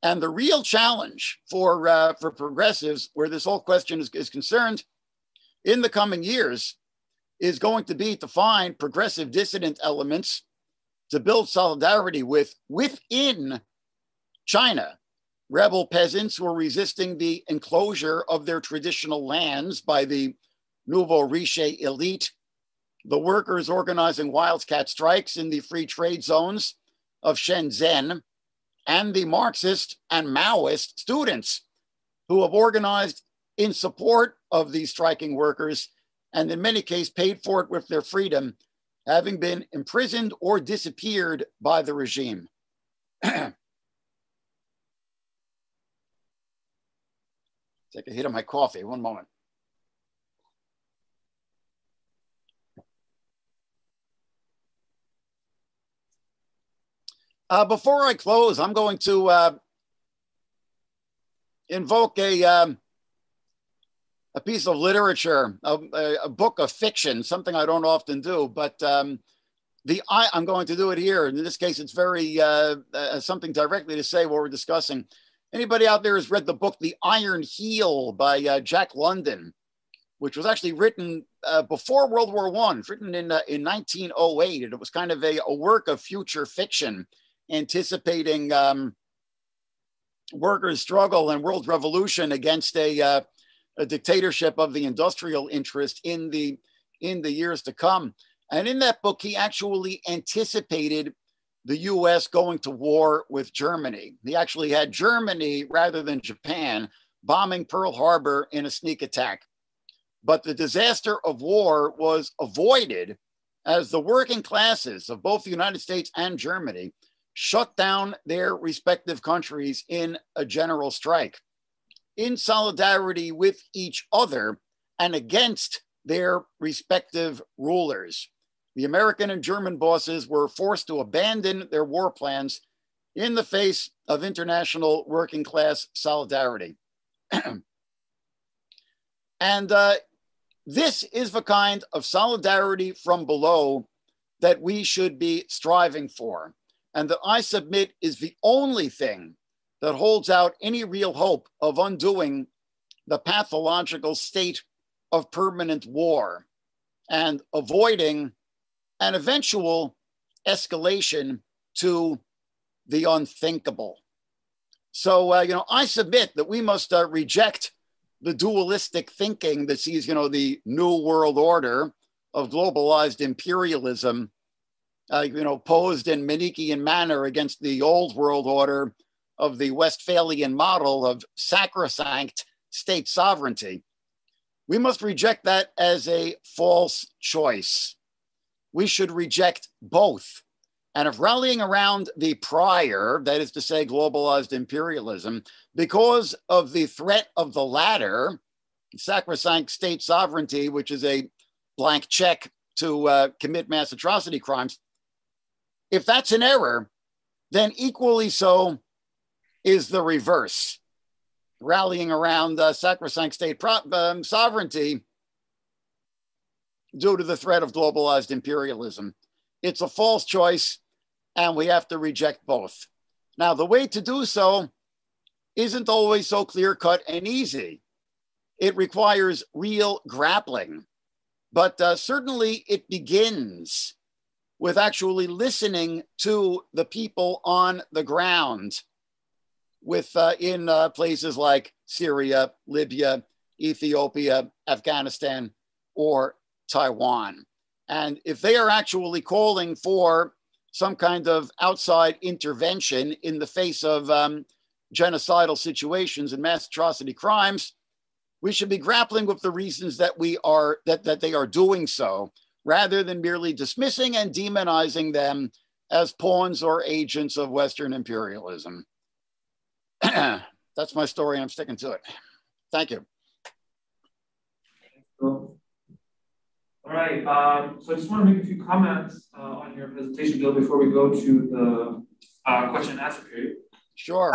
A: And the real challenge for, uh, for progressives, where this whole question is, is concerned in the coming years, is going to be to find progressive dissident elements to build solidarity with within China. Rebel peasants who are resisting the enclosure of their traditional lands by the nouveau riche elite, the workers organizing wildcat strikes in the free trade zones of Shenzhen, and the Marxist and Maoist students who have organized in support of these striking workers and in many cases paid for it with their freedom, having been imprisoned or disappeared by the regime. Take a hit of my coffee, one moment. Uh, before I close, I'm going to uh, invoke a um, a piece of literature, a, a, book of fiction, something I don't often do, but um, the I, I'm going to do it here. In this case, it's very uh, uh, something directly to say what we're discussing. Anybody out there has read the book The Iron Heel by uh, Jack London, which was actually written uh, before World War One, written in uh, in 1908, and it was kind of a, a work of future fiction, anticipating um, workers' struggle and world revolution against a, uh, a dictatorship of the industrial interest in the in the years to come. And in that book, he actually anticipated the US going to war with Germany. He actually had Germany rather than Japan bombing Pearl Harbor in a sneak attack. But the disaster of war was avoided as the working classes of both the United States and Germany shut down their respective countries in a general strike in solidarity with each other and against their respective rulers the American and German bosses were forced to abandon their war plans in the face of international working class solidarity. and uh, this is the kind of solidarity from below that we should be striving for. And that I submit is the only thing that holds out any real hope of undoing the pathological state of permanent war and avoiding an eventual escalation to the unthinkable. So, uh, you know, I submit that we must uh, reject the dualistic thinking that sees, you know, the new world order of globalized imperialism, uh, you know, posed in Manichaean manner against the old world order of the Westphalian model of sacrosanct state sovereignty. We must reject that as a false choice we should reject both. And if rallying around the prior, that is to say, globalized imperialism, because of the threat of the latter, sacrosanct state sovereignty, which is a blank check to uh, commit mass atrocity crimes, if that's an error, then equally so is the reverse. Rallying around uh, sacrosanct state um, sovereignty due to the threat of globalized imperialism. It's a false choice, and we have to reject both. Now, the way to do so isn't always so clear cut and easy. It requires real grappling, but uh, certainly it begins with actually listening to the people on the ground with uh, in uh, places like Syria, Libya, Ethiopia, Afghanistan, or Taiwan. And if they are actually calling for some kind of outside intervention in the face of um, genocidal situations and mass atrocity crimes, we should be grappling with the reasons that we are that, that they are doing so, rather than merely dismissing and demonizing them as pawns or agents of Western imperialism. That's my story, I'm sticking to it. Thank you.
B: Cool. All right, um, so I just want to make a few comments uh, on your presentation, Bill, before we go to the uh, question and answer period.
A: Sure.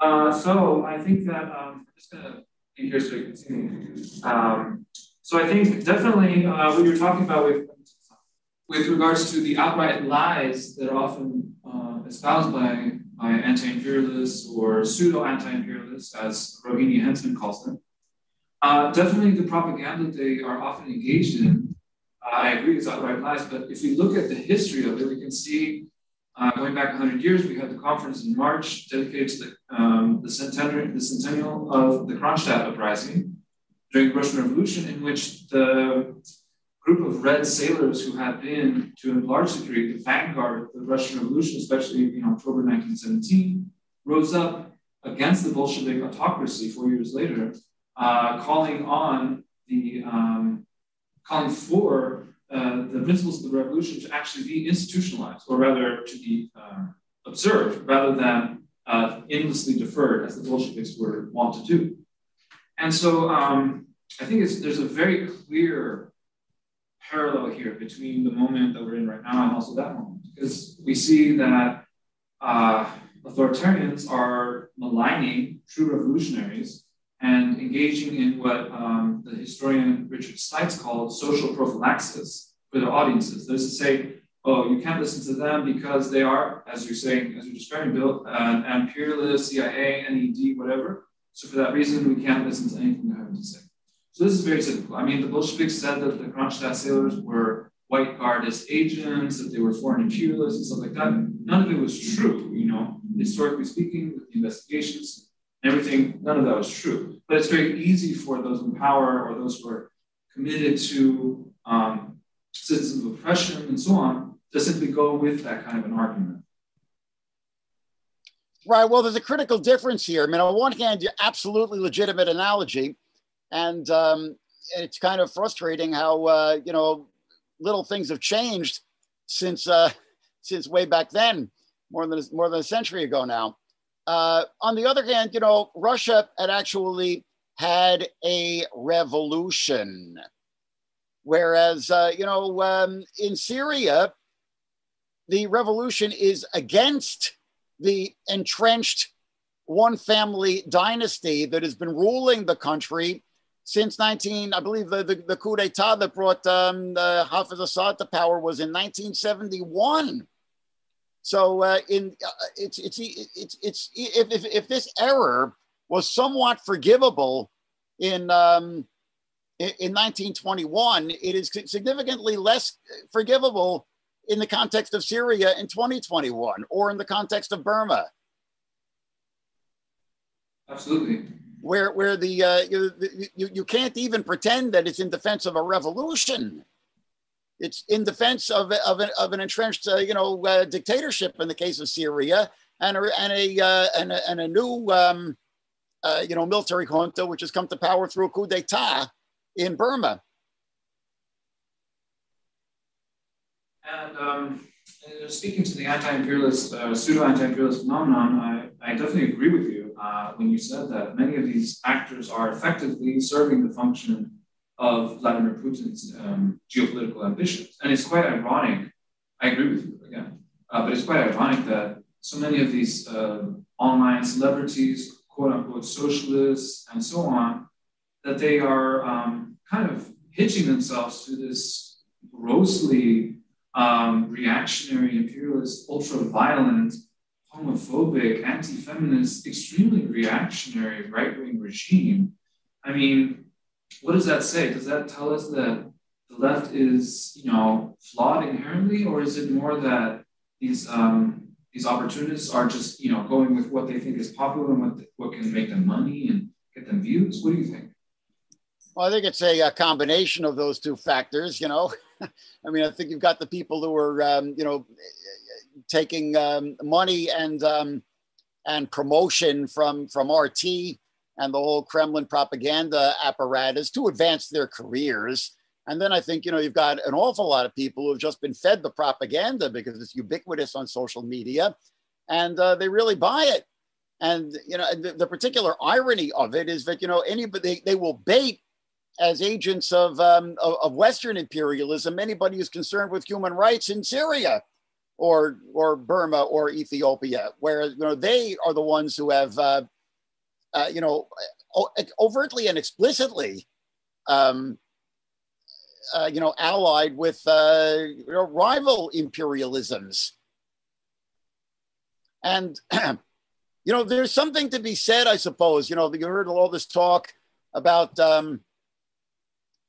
B: Uh, so I think that um, I'm just going to be here so you can see me. Um, so I think definitely uh, what you're talking about with, with regards to the outright lies that are often uh, espoused by, anti-imperialists or pseudo-anti-imperialists, as Rohini Hensman calls them, uh, definitely the propaganda they are often engaged in, uh, I agree it's outright lies, but if we look at the history of it, we can see uh, going back 100 years, we had the conference in March dedicated to the, um, the, the centennial of the Kronstadt uprising during the Russian Revolution, in which the group of red sailors who had been, to a large degree, the vanguard of the Russian Revolution, especially in October 1917, rose up against the Bolshevik autocracy four years later uh, calling on the um, calling for uh, the principles of the revolution to actually be institutionalized, or rather to be uh, observed, rather than uh, endlessly deferred, as the Bolsheviks were wont to do. And so um, I think there's a very clear parallel here between the moment that we're in right now and also that moment, because we see that uh, authoritarians are maligning true revolutionaries and engaging in what um, the historian Richard Stites called social prophylaxis for their audiences. That is to say, oh, you can't listen to them because they are, as you're saying, as you're describing, Bill, uh, imperialist, CIA, NED, whatever. So for that reason, we can't listen to anything they have to say. So this is very typical. I mean, the Bolsheviks said that the Kronstadt sailors were white guardist agents, that they were foreign imperialists and stuff like that. None of it was true, you know, historically speaking, with the investigations and everything, none of that was true. But it's very easy for those in power or those who are committed to um, systems of oppression and so on to simply go with that kind of an argument.
A: Right. Well, there's a critical difference here. I mean, on one hand, you're absolutely legitimate analogy, and um, it's kind of frustrating how uh, you know little things have changed since uh, since way back then, more than more than a century ago now. Uh, on the other hand, you know, Russia had actually had a revolution, whereas uh, you know um, in Syria, the revolution is against the entrenched one family dynasty that has been ruling the country since 19, I believe the, the, the coup d'etat that brought um, uh, Hafez Assad to power was in 1971. So uh, in uh, it's, it's, it's, it's, if, if, if this error was somewhat forgivable in, um, in 1921, it is significantly less forgivable in the context of Syria in 2021 or in the context of Burma.
B: Absolutely.
A: Where, where the, uh, you, you, you can't even pretend that it's in defense of a revolution. It's in defense of, of, an, of an entrenched, uh, you know, uh, dictatorship in the case of Syria and a, and a, uh, and a, and a new, um, uh, you know, military junta, which has come to power through a coup d'etat in Burma.
B: And um, speaking to the anti-imperialist, uh, pseudo-anti-imperialist phenomenon, I, I definitely agree with you uh, when you said that many of these actors are effectively serving the function of Vladimir Putin's um, geopolitical ambitions. And it's quite ironic, I agree with you again, uh, but it's quite ironic that so many of these uh, online celebrities, quote unquote socialists, and so on, that they are um, kind of hitching themselves to this grossly um, reactionary, imperialist, ultra violent, homophobic, anti feminist, extremely reactionary right wing regime. I mean, what does that say? Does that tell us that the left is, you know, flawed inherently, or is it more that these um, these opportunists are just, you know, going with what they think is popular and what what can make them money and get them views? What do you think?
A: Well, I think it's a, a combination of those two factors. You know, I mean, I think you've got the people who are, um, you know, taking um, money and um, and promotion from from RT and the whole Kremlin propaganda apparatus to advance their careers. And then I think you know you've got an awful lot of people who have just been fed the propaganda because it's ubiquitous on social media, and uh, they really buy it. And you know the, the, particular irony of it is that you know anybody they, they will bait as agents of, um, of, of Western imperialism anybody who's concerned with human rights in Syria or or Burma or Ethiopia, where you know they are the ones who have uh, uh, you know overtly and explicitly um, uh, you know allied with uh, you know, rival imperialisms, and you know there's something to be said, I suppose. You know you heard all this talk about um,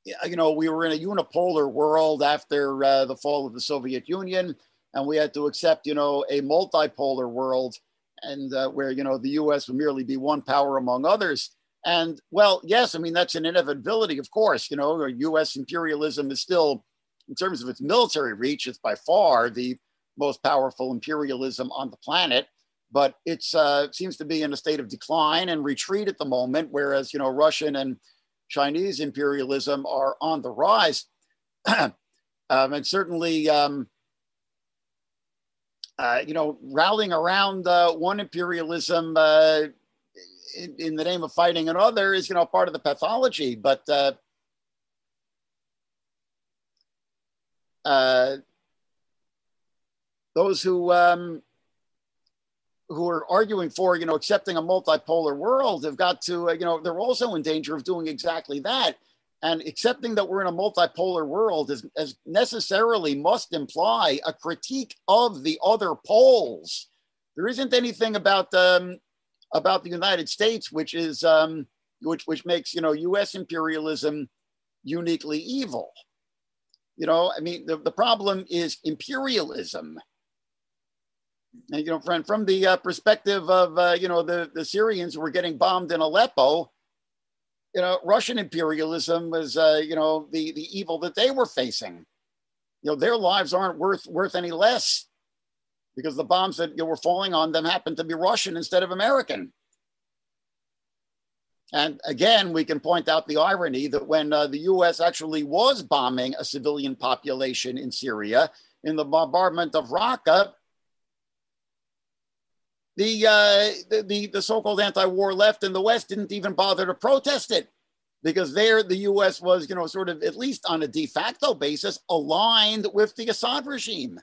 A: you know, we were in a unipolar world after uh, the fall of the Soviet Union, and we had to accept, you know, a multipolar world, and uh, where you know the U.S. would merely be one power among others. And well, yes, I mean that's an inevitability, of course. You know, U.S. imperialism is still, in terms of its military reach, it's by far the most powerful imperialism on the planet. But it uh, seems to be in a state of decline and retreat at the moment, whereas you know Russian and Chinese imperialism are on the rise. um, and certainly, um, uh, you know, rallying around uh, one imperialism uh, in, in, the name of fighting another is, you know, part of the pathology. But uh, uh, those who um, who are arguing for, you know, accepting a multipolar world have got to, uh, you know, they're also in danger of doing exactly that. And accepting that we're in a multipolar world is, is necessarily must imply a critique of the other poles. There isn't anything about um, about the United States which is um, which which makes you know U.S. imperialism uniquely evil. You know, I mean, the, the problem is imperialism. And, you know, friend, from the uh, perspective of, uh, you know, the, the Syrians were getting bombed in Aleppo, you know, Russian imperialism was, uh, you know, the, the evil that they were facing. You know, their lives aren't worth, worth any less because the bombs that you know, were falling on them happened to be Russian instead of American. And again, we can point out the irony that when uh, the US actually was bombing a civilian population in Syria in the bombardment of Raqqa, the, uh, the, the so-called anti-war left in the West didn't even bother to protest it because there the US was, you know, sort of at least on a de facto basis aligned with the Assad regime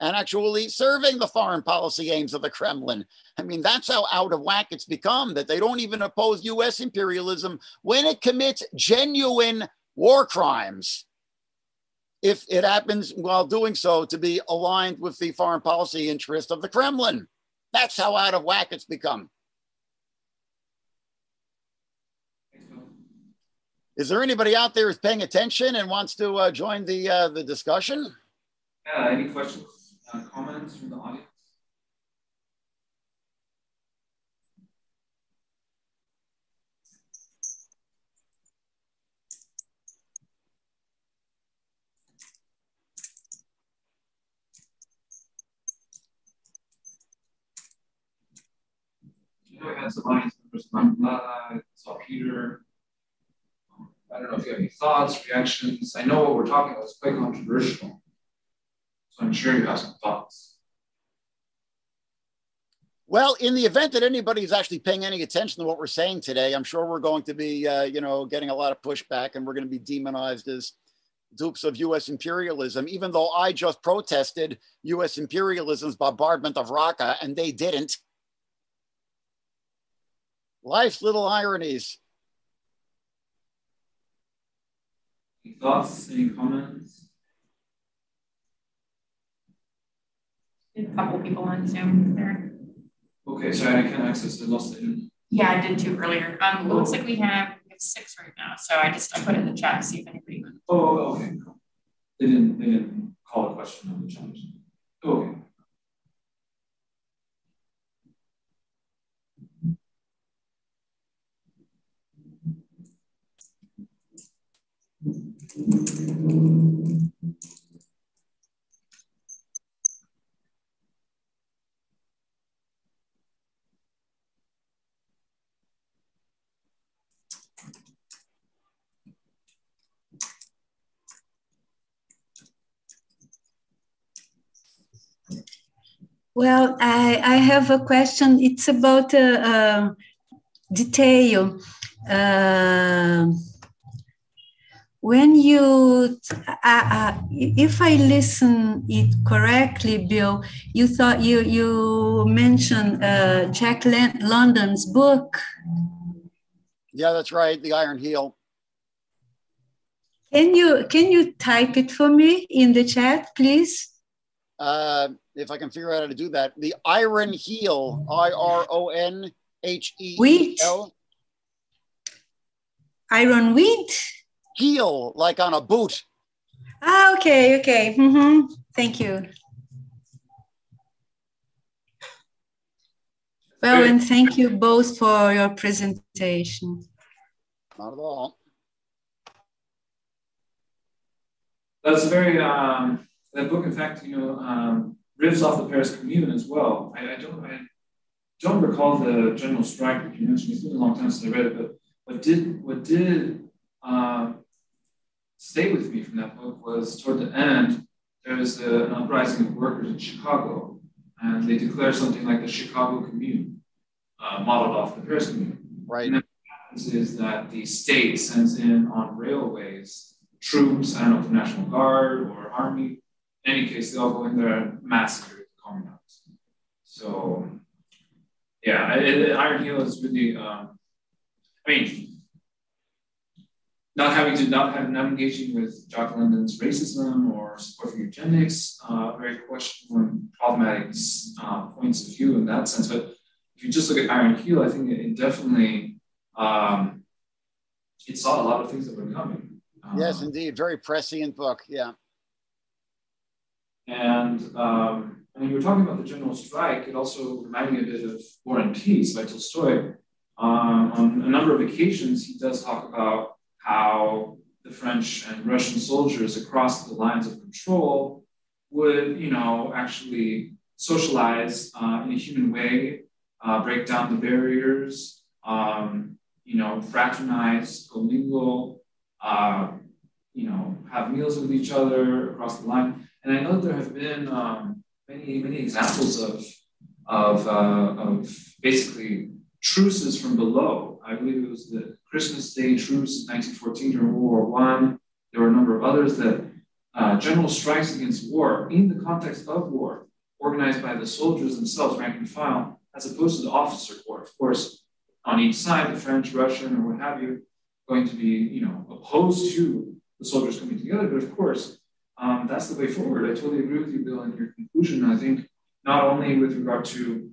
A: and actually serving the foreign policy aims of the Kremlin. I mean, that's how out of whack it's become that they don't even oppose US imperialism when it commits genuine war crimes. If it happens while doing so to be aligned with the foreign policy interest of the Kremlin. That's how out of whack it's become. Is there anybody out there who's paying attention and wants to uh, join the uh, the discussion?
B: Yeah, any questions? uh, comments from the audience? Some audience members Peter. I don't know if you have any thoughts, reactions. I know what we're talking about is quite controversial. So I'm sure you have some thoughts.
A: Well, in the event that anybody's actually paying any attention to what we're saying today, I'm sure we're going to be, uh, you know, getting a lot of pushback, and we're going to be demonized as dupes of U.S. imperialism. Even though I just protested U.S. imperialism's bombardment of Raqqa, and they didn't. Life's little ironies.
B: Any thoughts? Any comments?
C: a couple people on Zoom there.
B: Okay, sorry, I can't access the lost it.
C: Yeah, I did too earlier. Um, it looks like we have, we have six right now. So I just I put it in the chat to see if anybody.
B: Oh, okay. They didn't. They didn't call a question on the chat. Okay.
D: Well, I, I have a question. It's about uh, uh, detail. Uh, when you, uh, uh, if I listen it correctly, Bill, you thought you you mentioned uh, Jack London's book.
A: Yeah, that's right. The Iron Heel.
D: Can you can you type it for me in the chat, please?
A: Uh, if I can figure out how to do that. The Iron Heel, I R O N H E L.
D: Iron wheat?
A: Heel, like on a boot.
D: Ah, okay, okay. Mm-hmm. Thank you. Well, and thank you both for your presentation.
A: Not at all.
B: That's very, um, that book, in fact, you know, um, riffs off the Paris Commune as well. I, I, don't I don't recall the general strike that you mentioned. It's been a long time since I read it, but what did what did uh, stay with me from that book was toward the end there was a, an uprising of workers in Chicago, and they declared something like the Chicago Commune, uh, modeled off the Paris Commune.
A: Right.
B: And what happens is that the state sends in on railways troops. I don't know if the National Guard or Army in any case, they all go in there and massacre the communards. So, yeah, it, Iron Heel is really, um, I mean, not having to not have not engaging with Jack London's racism or support for eugenics, uh, very questionable and problematic uh, points of view in that sense. But if you just look at Iron Heel, I think it, it definitely um, it saw a lot of things that were coming.
A: yes, um, indeed, very prescient book. Yeah.
B: And um, when you were talking about the general strike, it also reminded me a bit of War and Peace by Tolstoy. Um, on a number of occasions, he does talk about how the French and Russian soldiers across the lines of control would, you know, actually socialize uh, in a human way, uh, break down the barriers, um, you know, fraternize, commingle, uh, you know, have meals with each other across the line. And I know there have been um, many, many examples of, of, uh, of basically truces from below. I believe it was the Christmas Day truce in 1914 during World War One. There were a number of others that uh, general strikes against war in the context of war, organized by the soldiers themselves, rank and file, as opposed to the officer corps. Of course, on each side, the French, Russian, or what have you, going to be, you know, opposed to the soldiers coming together. But of course, um, that's the way forward. I totally agree with you, Bill, in your conclusion. I think not only with regard to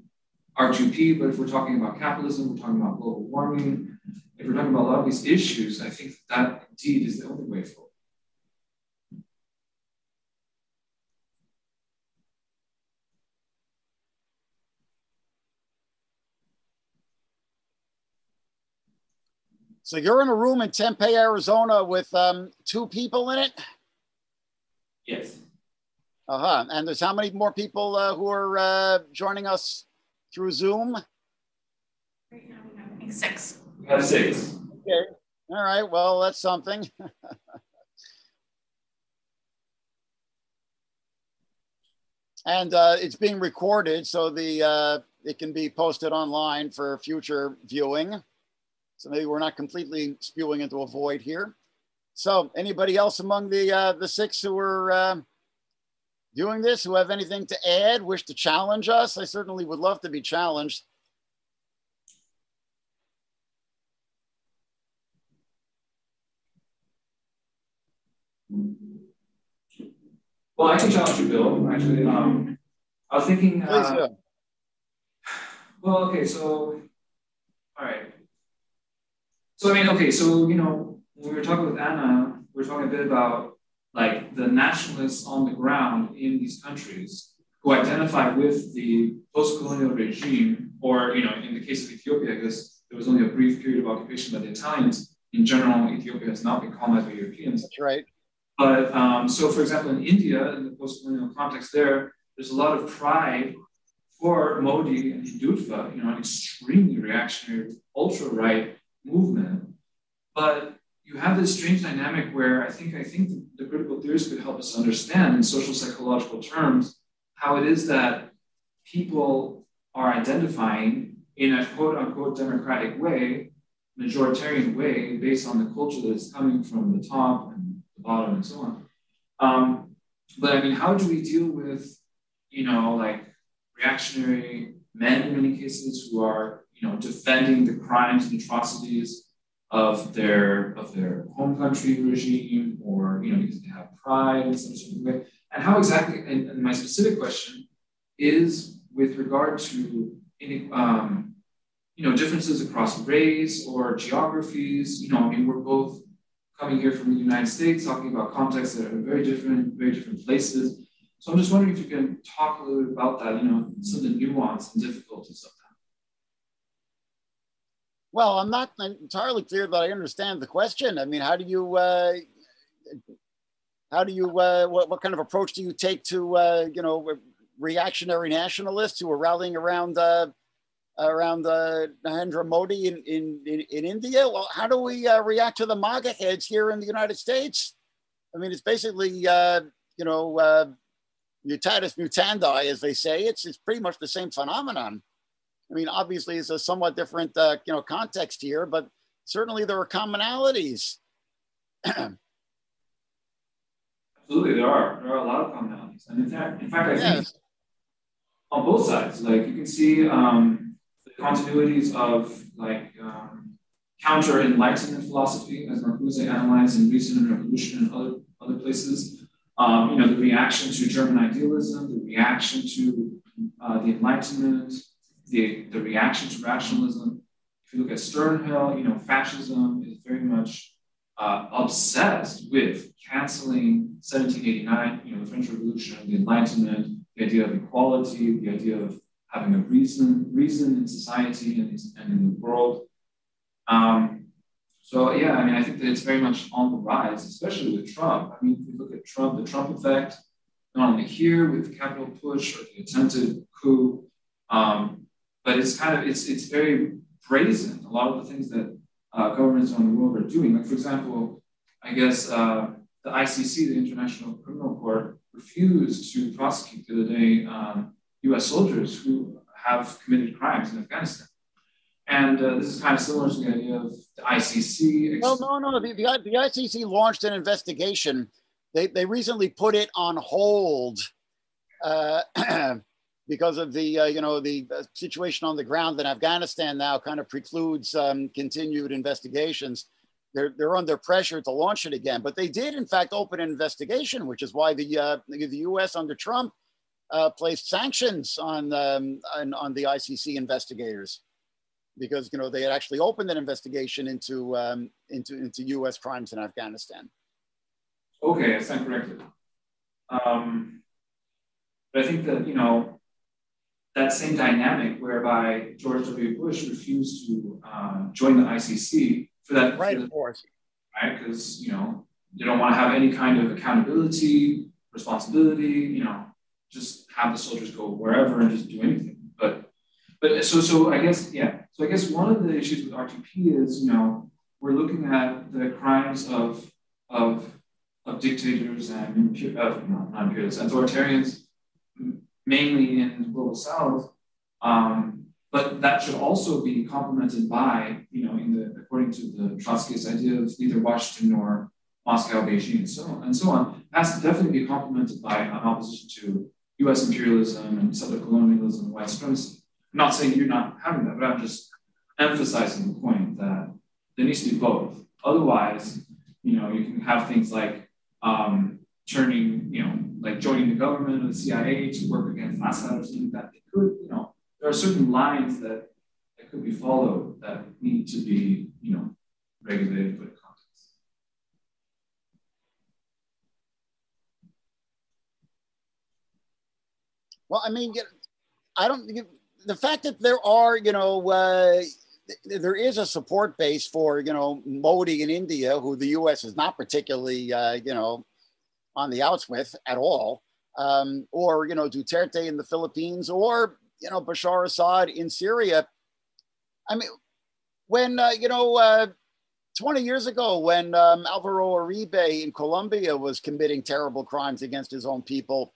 B: R2P, but if we're talking about capitalism, we're talking about global warming, if we're talking about a lot of these issues, I think that indeed is the only way forward.
A: So you're in a room in Tempe, Arizona with um, two people in it?
B: Yes.
A: Uh huh. And there's how many more people uh, who are uh, joining us through Zoom?
C: Right now we have, six.
B: Have six.
A: Okay. All right. Well, that's something. and uh, it's being recorded, so the uh, it can be posted online for future viewing. So maybe we're not completely spewing into a void here. So, anybody else among the uh, the six who are uh, doing this who have anything to add, wish to challenge us? I certainly would love to be challenged.
B: Well, I can challenge you, Bill. Actually, um, I was thinking. Uh, well, okay, so all right. So I mean, okay, so you know, when we were talking with Anna, we were talking a bit about like the nationalists on the ground in these countries who identify with the post-colonial regime, or you know, in the case of Ethiopia, because there was only a brief period of occupation by the Italians. In general, Ethiopia has not been colonized by Europeans.
A: That's right.
B: But um, so, for example, in India, in the post-colonial context, there, there's a lot of pride for Modi and Hindutva, you know, an extremely reactionary, ultra-right movement. But you have this strange dynamic where I think I think the, the critical theories could help us understand in social psychological terms how it is that people are identifying in a quote unquote democratic way, majoritarian way, based on the culture that's coming from the top and bottom and so on. Um, but I mean, how do we deal with, you know, like reactionary men in many cases who are, you know, defending the crimes and atrocities of their of their home country regime, or you know, because they have pride in some sort of way. And how exactly? And, and my specific question is with regard to um, you know, differences across race or geographies. You know, I mean, we're both coming here from the United States, talking about contexts that are very different, very different places. So I'm just wondering if you can talk a little bit about that, you know, some of the nuance and difficulties of that.
A: well, I'm not entirely clear that I understand the question. I mean, how do you, uh, how do you, uh, what, what kind of approach do you take to, uh, you know, reactionary nationalists who are rallying around, uh, around uh, Narendra Modi in, in, in, in, India? Well, how do we uh, react to the MAGA heads here in the United States? I mean, it's basically, uh, you know, uh, mutatis mutandi, as they say. It's, it's pretty much the same phenomenon. I mean, obviously, it's a somewhat different, uh, you know, context here, but certainly there are commonalities.
B: Absolutely, there are. There are a lot of commonalities, and in fact, in fact, I yes. think on both sides, like you can see um, continuities of like um, counter Enlightenment philosophy, as Marcuse analyzed in Reason and Revolution and other, other places. Um, you know, the reaction to German idealism, the reaction to uh, the Enlightenment, the, the reaction to rationalism. If you look at Sternhell, you know, fascism is very much uh, obsessed with canceling 1789, you know, the French Revolution, the Enlightenment, the idea of equality, the idea of having a reason, reason in society and, and in the world. Um, so yeah, I mean, I think that it's very much on the rise, especially with Trump. I mean, if you look at Trump, the Trump effect, not only here with the Capitol push or the attempted coup, um, but it's kind of it's it's very brazen. A lot of the things that uh, governments around the world are doing, like for example, I guess uh, the ICC, the International Criminal Court, refused to prosecute the other day um, U.S. soldiers who have committed crimes in Afghanistan. And uh, this is kind of similar to the idea of the ICC.
A: Well, no, no, the, the, the ICC launched an investigation. They, they recently put it on hold uh, because of the, uh, you know, the situation on the ground in Afghanistan now kind of precludes um, continued investigations. They're, they're under pressure to launch it again. But they did, in fact, open an investigation, which is why the, uh, the U.S. under Trump uh, placed sanctions on, um, on, on the ICC investigators because you know they had actually opened an investigation into um, into into U.S. crimes in Afghanistan.
B: Okay, I stand corrected. Um, but I think that you know that same dynamic whereby George W. Bush refused to uh, join the ICC for that
A: right,
B: for
A: of course,
B: right? Because you know they don't want to have any kind of accountability, responsibility. You know, just have the soldiers go wherever and just do anything. But but so so I guess yeah. So I guess one of the issues with R2P is, you know, we're looking at the crimes of, of, of dictators and of, not imperialists, authoritarians, mainly in the global south. Um, but that should also be complemented by, you know, in the according to the Trotskyist idea of neither Washington nor Moscow, Beijing, and so on, and so on, has to definitely be complemented by an opposition to U.S. imperialism and settler colonialism and white supremacy. I'm not saying you're not having that, but I'm just emphasizing the point that there needs to be both. Otherwise, you know, you can have things like um, turning, you know, like joining the government or the CIA to work against Assad or something like that. They could, you know, there are certain lines that, that could be followed that need to be, you know, regulated for the context.
A: Well, I mean, I don't the fact that there are, you know, uh, there is a support base for, you know, Modi in India, who the U.S. is not particularly, uh, you know, on the outs with at all, um, or you know, Duterte in the Philippines, or you know, Bashar Assad in Syria. I mean, when uh, you know. Uh, 20 years ago, when um, Alvaro Uribe in Colombia was committing terrible crimes against his own people,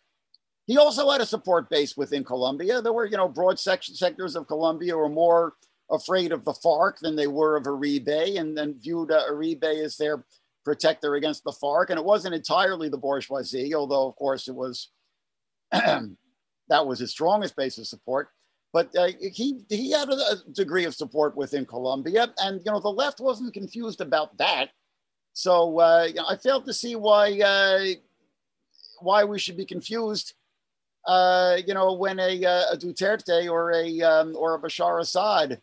A: he also had a support base within Colombia. There were, you know, broad section, sectors of Colombia were more afraid of the FARC than they were of Uribe and then viewed uh, Uribe as their protector against the FARC. And it wasn't entirely the bourgeoisie, although, of course, it was that was his strongest base of support. But uh, he, he had a, degree of support within Colombia. And, you know, the left wasn't confused about that. So uh, I failed to see why, uh, why we should be confused uh, you know, when a, uh, a Duterte or a um, or a Bashar Assad,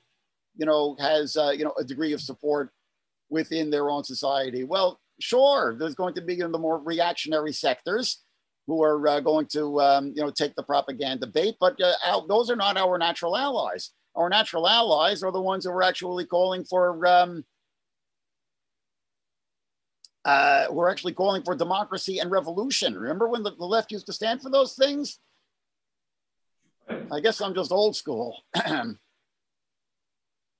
A: you know, has uh, you know a degree of support within their own society. Well, sure, there's going to be in the more reactionary sectors who are uh, going to um, you know take the propaganda bait, but uh, our, those are not our natural allies. Our natural allies are the ones who are actually calling for. Um, uh, we're actually calling for democracy and revolution. Remember when the, the left used to stand for those things? I guess I'm just old school.
B: well,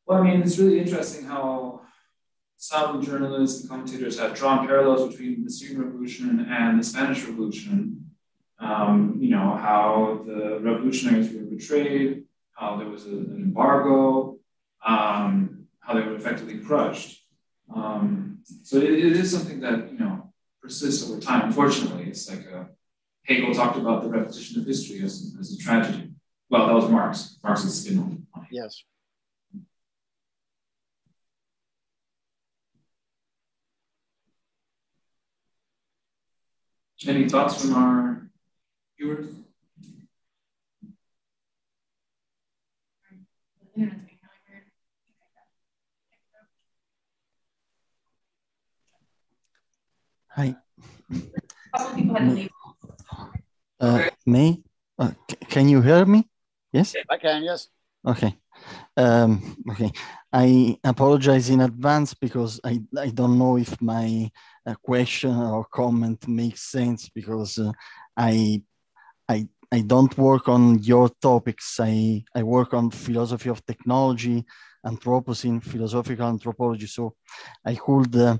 B: I mean, it's really interesting how some journalists and commentators have drawn parallels between the Syrian Revolution and the Spanish Revolution. Um, you know, how the revolutionaries were betrayed, how there was a, an embargo, um, how they were effectively crushed. Um, so it, it is something that, you know, persists over time. Unfortunately, it's like a, Hegel talked about the repetition of history as, as a tragedy. Well, that was Marx. Marx is in.
A: Yes.
B: Any thoughts from our viewers?
E: Hi. Uh, me. uh, can you hear me? Yes?
A: I can, yes.
E: Okay. Um, okay. I apologize in advance because I, I don't know if my uh, question or comment makes sense because uh, I, I, I don't work on your topics. I, I work on philosophy of technology, Anthropocene, philosophical anthropology. So I could uh,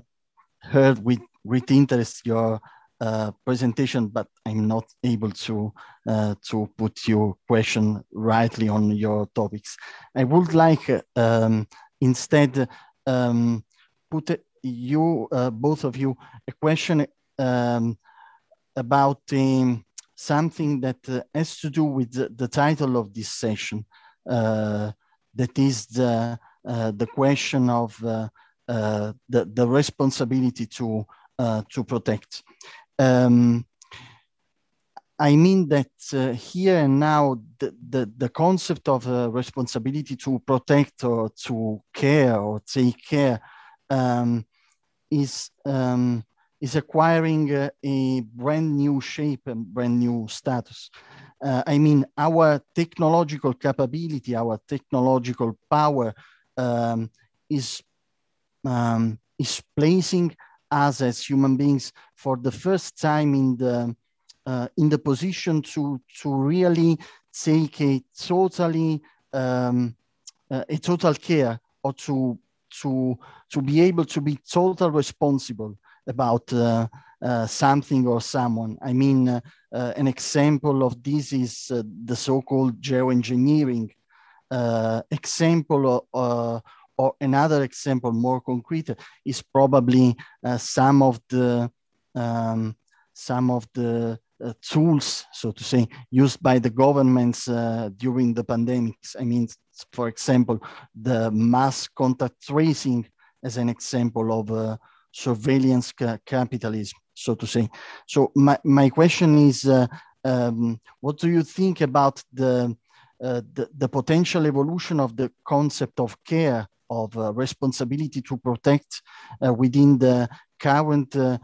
E: heard with great interest your uh, presentation, but I'm not able to uh, to put your question rightly on your topics. I would like um, instead um, put you uh, both of you a question um, about um, something that uh, has to do with the, the title of this session. Uh, that is the the question of the the responsibility to to protect. Um, I mean that uh, here and now, the, the, the concept of uh, responsibility to protect or to care or take care um, is, um, is acquiring uh, a brand new shape and brand new status. Uh, I mean, our technological capability, our technological power um, is, um, is placing us as human beings for the first time in the uh, in the position to to really take a totally um, uh, a total care or to to to be able to be total responsible about uh, uh something or someone. I mean, uh, uh, an example of this is the so-called geoengineering example of, or another example, more concrete, is probably uh, some of the um, some of the uh, tools, so to say, used by the governments uh, during the pandemics. I mean, for example, the mass contact tracing as an example of uh, surveillance ca capitalism, so to say. So my, my question is, uh, um, what do you think about the, uh, the, the potential evolution of the concept of care of uh, responsibility to protect uh, within the current uh,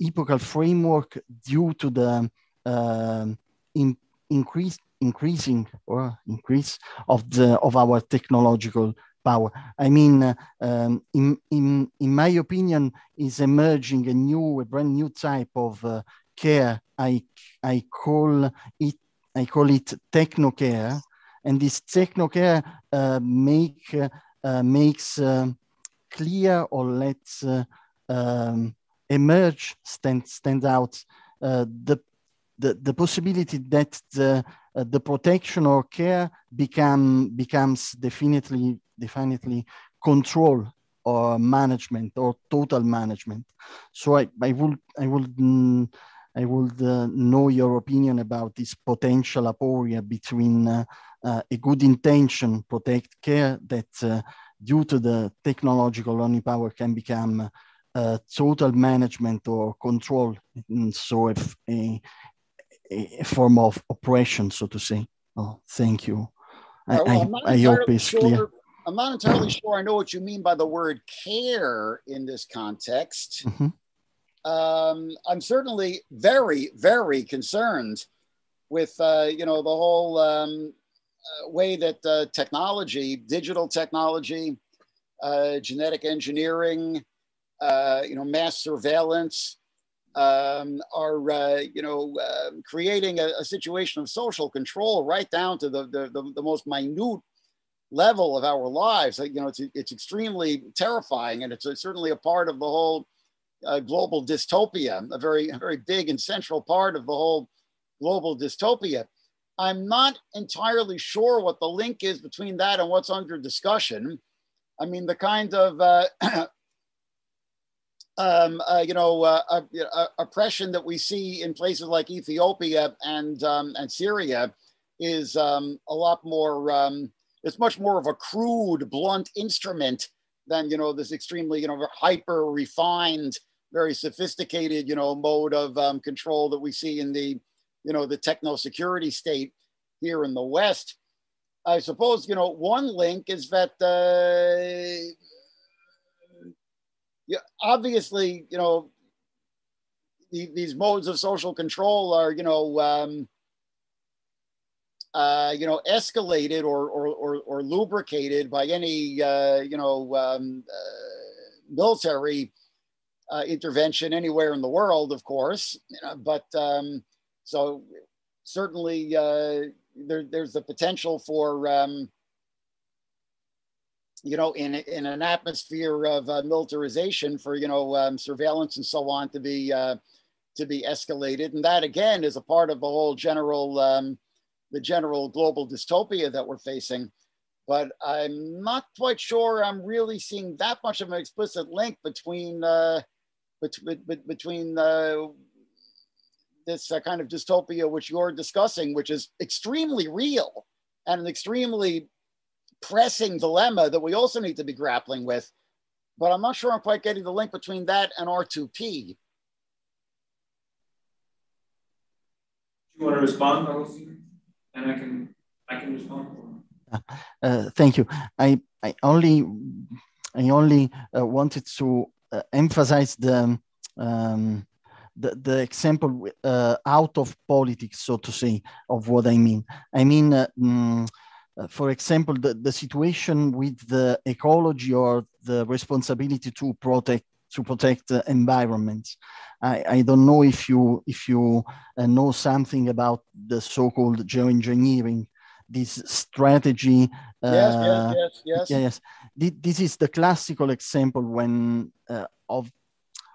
E: epochal framework due to the um, in, increase, increasing or increase of the of our technological power. I mean, uh, um, in, in, in my opinion, is emerging a new, a brand new type of uh, care. I, I call it, I call it techno care. And this techno care uh, make makes um, clear or lets uh, um, emerge, stand, stand out uh, the, the, the possibility that the, the protection or care become, becomes definitely, definitely control or management or total management. So I, I would I would mm, I would uh, know your opinion about this potential aporia between uh, uh, a good intention, protect care that due to the technological only power can become total management or control. And so if a, a form of oppression, so to say. Oh, thank you. I, well, I, I hope it's
A: sure.
E: clear.
A: I'm not entirely sure I know what you mean by the word care in this context. Mm-hmm um, I'm certainly very, very concerned with uh, you know the whole um, uh, way that uh, technology, digital technology, uh, genetic engineering, uh, you know, mass surveillance um, are uh, you know creating a, a, situation of social control right down to the, the, the, the most minute level of our lives. You know, it's it's extremely terrifying, and it's a, certainly a part of the whole uh, global dystopia, a very, a very big and central part of the whole global dystopia. I'm not entirely sure what the link is between that and what's under discussion. I mean, the kind of uh, um, uh, you know uh, uh, uh, oppression that we see in places like Ethiopia and um, and Syria is um, a lot more. Um, it's much more of a crude, blunt instrument than you know this extremely you know hyper refined very sophisticated, you know, mode of um, control that we see in the, you know, the techno security state here in the West. I suppose, you know, one link is that, uh, yeah, obviously, you know, the, these modes of social control are, you know, um, uh, you know, escalated or, or, or, or lubricated by any, uh, you know, um, uh, military uh, intervention anywhere in the world, of course. You know, but um, so certainly uh, there, there's the potential for, um, you know, in, in an atmosphere of uh, militarization for, you know, um, surveillance and so on to be, to be escalated. And that again is a part of the whole general, um, the general global dystopia that we're facing. But I'm not quite sure I'm really seeing that much of an explicit link between uh, between between uh, this uh, kind of dystopia which you're discussing, which is extremely real and an extremely pressing dilemma that we also need to be grappling with. But I'm not sure I'm quite getting the link between that and R2P.
B: Do you want to respond, and I can I can respond.
E: Uh, thank you. I I only I only uh, wanted to uh, emphasize the um, the, the example uh, out of politics, so to say, of what I mean. I mean, mm, for example, the, the situation with the ecology or the responsibility to protect to protect the environments. I, I don't know if you if you uh, know something about the so-called geoengineering, this strategy.
A: Uh, yes, yes, yes, yes.
E: yes. This is the classical example when uh, of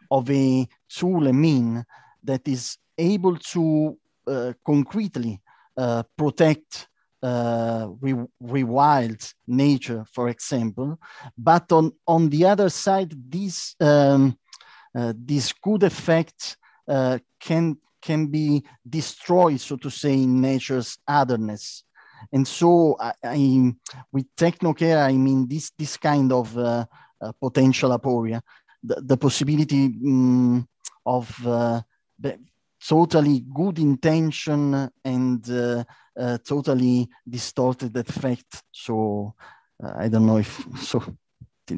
E: of a tool, a mean that is able to uh, concretely uh, protect uh, re- rewild nature, for example. But on, on the other side, this, um, uh, this good effect uh, can, can be destroyed, so to say, in nature's otherness. And so, I, I with technocare, I mean this this kind of uh, potential aporia, the, the possibility um, of uh, totally good intention and uh, uh, totally distorted effect. So uh, I don't know if so.